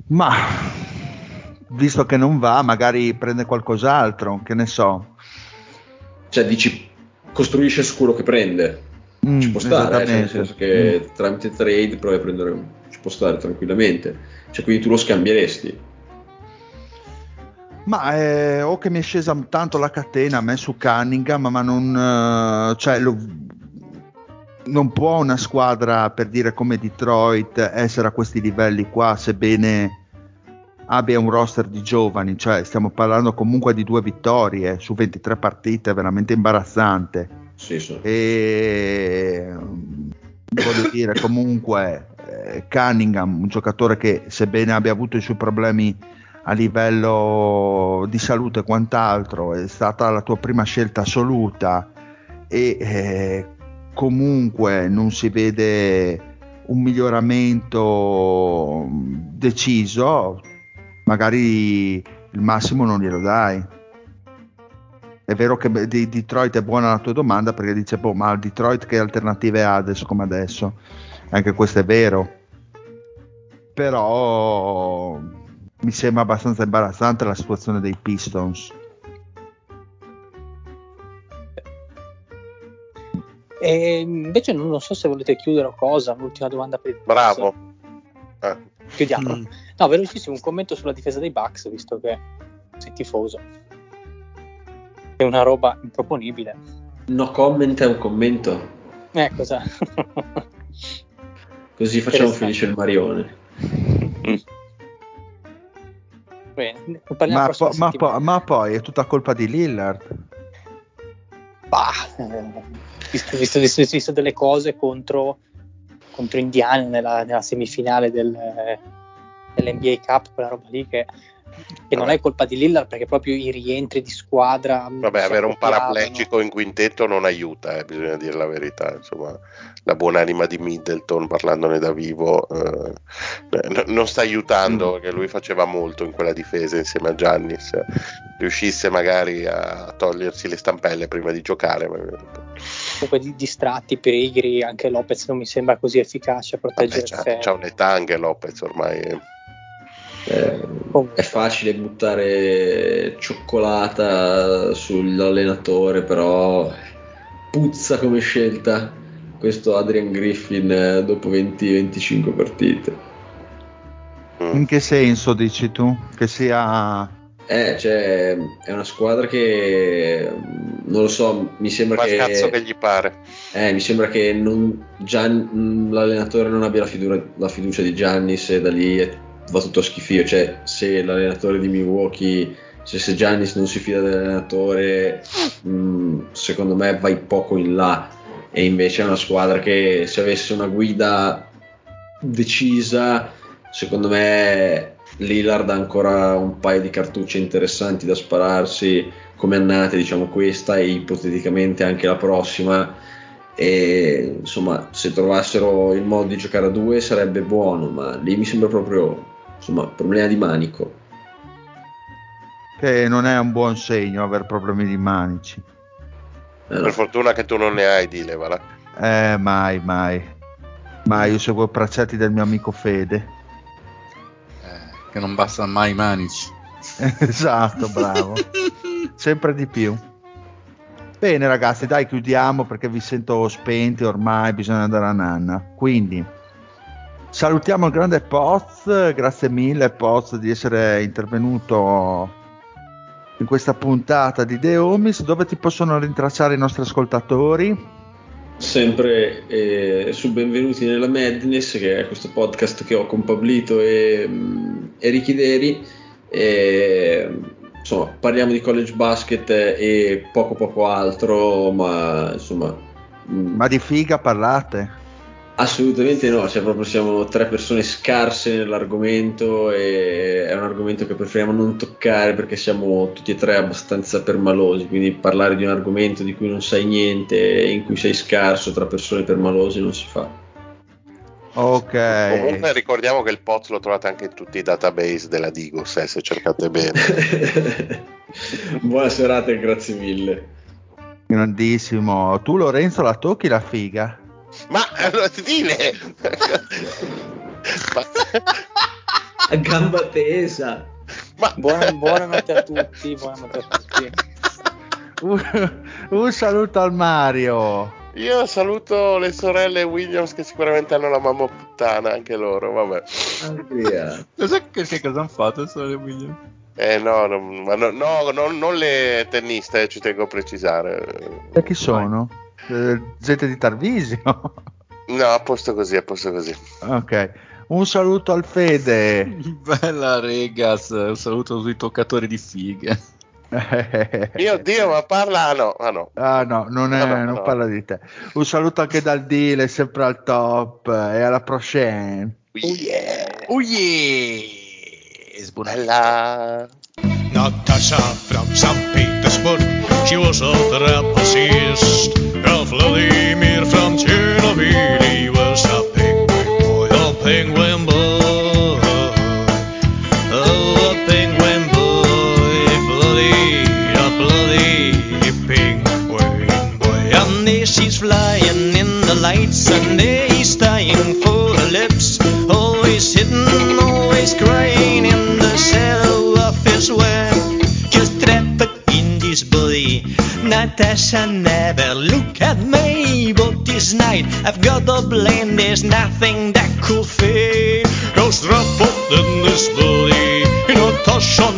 [SPEAKER 1] Ma visto che non va, magari prende qualcos'altro, che ne so.
[SPEAKER 4] Cioè, dici, costruisce su quello che prende. Mm, ci può stare, eh, cioè, nel senso che mm. tramite trade provi a prendere, ci può stare tranquillamente. Cioè, quindi tu lo scambieresti.
[SPEAKER 1] Ma eh, o che mi è scesa tanto la catena a me su Cunningham, ma non, uh, cioè, lo, non può una squadra per dire come Detroit essere a questi livelli qua, sebbene abbia un roster di giovani, cioè stiamo parlando comunque di due vittorie su 23 partite, veramente imbarazzante.
[SPEAKER 4] Sì, sì.
[SPEAKER 1] E voglio dire, comunque eh, Cunningham, un giocatore che sebbene abbia avuto i suoi problemi a livello di salute e quant'altro, è stata la tua prima scelta assoluta e eh, comunque non si vede un miglioramento deciso magari il massimo non glielo dai. È vero che di Detroit è buona la tua domanda perché dice, boh, ma Detroit che alternative ha adesso come adesso? Anche questo è vero. Però mi sembra abbastanza imbarazzante la situazione dei Pistons.
[SPEAKER 5] E invece non, non so se volete chiudere o cosa, un'ultima domanda per il
[SPEAKER 2] Bravo. Eh.
[SPEAKER 5] Chiudiamo.
[SPEAKER 3] Mm.
[SPEAKER 5] No, velocissimo, un commento sulla difesa dei Bucks, visto che sei tifoso. È una roba improponibile.
[SPEAKER 4] No comment è un commento.
[SPEAKER 5] Eh, cosa?
[SPEAKER 4] Così facciamo felice il Marione.
[SPEAKER 5] Bene,
[SPEAKER 1] Ma, po- ma, po- ma poi è tutta colpa di Lillard.
[SPEAKER 5] Bah, visto, visto, visto- visto delle cose contro, contro Indiana nella, nella semifinale del, eh, dell'NBA Cup, quella roba lì che, che non è colpa di Lillard perché proprio i rientri di squadra. mm,
[SPEAKER 2] Vabbè, avere un paraplegico in quintetto non aiuta, eh, bisogna dire la verità. Insomma, la buonanima di Middleton, parlandone da vivo, eh, n- non sta aiutando perché lui faceva molto in quella difesa insieme a Giannis. Riuscisse magari a togliersi le stampelle prima di giocare.
[SPEAKER 5] Comunque di distratti, perigri, anche Lopez non mi sembra così efficace a
[SPEAKER 2] Vabbè,
[SPEAKER 5] proteggere
[SPEAKER 2] c'ha,
[SPEAKER 5] Ferro.
[SPEAKER 2] c'ha un'età anche Lopez ormai. Eh.
[SPEAKER 4] È facile buttare cioccolata sull'allenatore, però puzza come scelta questo Adrian Griffin eh, dopo 20-25 partite.
[SPEAKER 1] In che senso dici tu? Che sia...
[SPEAKER 4] Eh, cioè, è una squadra che non lo so, mi sembra
[SPEAKER 2] Ma
[SPEAKER 4] che,
[SPEAKER 2] cazzo che gli pare.
[SPEAKER 4] eh, mi sembra che non- Gian- l'allenatore non abbia la, fidura- la fiducia di Giannis e da lì è- va tutto a schifio. Cioè, se l'allenatore di Milwaukee, cioè se Giannis non si fida dell'allenatore, mm, secondo me vai poco in là. E invece è una squadra che se avesse una guida decisa, secondo me Lillard ha ancora un paio di cartucce interessanti da spararsi come annate, diciamo questa e ipoteticamente anche la prossima. E insomma, se trovassero il modo di giocare a due sarebbe buono, ma lì mi sembra proprio insomma problema di manico.
[SPEAKER 1] che non è un buon segno avere problemi di manici.
[SPEAKER 4] Eh, no.
[SPEAKER 2] Per fortuna che tu non ne hai, dilevala.
[SPEAKER 1] Eh, mai, mai. Ma io seguo i precetti del mio amico Fede.
[SPEAKER 3] Eh, che non bastano mai i manici.
[SPEAKER 1] esatto, bravo. Sempre di più. Bene ragazzi, dai chiudiamo perché vi sento spenti ormai, bisogna andare a nanna. Quindi salutiamo il grande Poz, grazie mille Poz di essere intervenuto in questa puntata di The Homies, dove ti possono rintracciare i nostri ascoltatori.
[SPEAKER 4] Sempre eh, su Benvenuti nella Madness, che è questo podcast che ho con Pablito e, mm, e Ricky Deri. E, insomma, parliamo di college basket e poco poco altro, ma insomma. mm,
[SPEAKER 1] Ma di figa parlate?
[SPEAKER 4] Assolutamente no, cioè proprio siamo tre persone scarse nell'argomento e è un argomento che preferiamo non toccare perché siamo tutti e tre abbastanza permalosi, quindi parlare di un argomento di cui non sai niente e in cui sei scarso tra persone permalose non si fa.
[SPEAKER 1] Ok.
[SPEAKER 2] Comunque ricordiamo che il POT lo trovate anche in tutti i database della Digos, eh, se cercate bene.
[SPEAKER 4] Buona serata e grazie mille.
[SPEAKER 1] Grandissimo. Tu Lorenzo la tocchi la figa?
[SPEAKER 2] Ma allora dile! ma,
[SPEAKER 4] A gamba tesa.
[SPEAKER 2] ma-
[SPEAKER 5] Buona- buonanotte a tutti, buonanotte a tutti.
[SPEAKER 1] Un, un saluto al Mario.
[SPEAKER 2] Io saluto le sorelle Williams che sicuramente hanno la mamma puttana, anche loro, vabbè.
[SPEAKER 4] Andrea.
[SPEAKER 3] Cosa, che, che cosa hanno fatto Sole William?
[SPEAKER 2] Eh no, no, no, no, non le tenniste, eh, ci tengo a precisare.
[SPEAKER 1] E chi sono? Eh, gente di Tarvisio.
[SPEAKER 2] No, a posto così, a posto così.
[SPEAKER 1] ok. Un saluto al Fede.
[SPEAKER 3] Bella Regas, un saluto sui toccatori di fighe.
[SPEAKER 2] Mio Dio, ma parla... Ah no, ah no.
[SPEAKER 1] Ah no, non, è-
[SPEAKER 2] No, no,
[SPEAKER 1] non
[SPEAKER 2] no.
[SPEAKER 1] parla di te. Un saluto anche dal Dile, sempre al top. E alla prochaine.
[SPEAKER 2] Yeah.
[SPEAKER 3] Oh yeah! Sbunella.
[SPEAKER 6] Natasha from St. Petersburg, she was a trapezist. Vladimir from Chernobyl, Natasha, never look at me. But this night? I've got a blame, there's nothing that could fail Cause Rafa in this body, Natasha,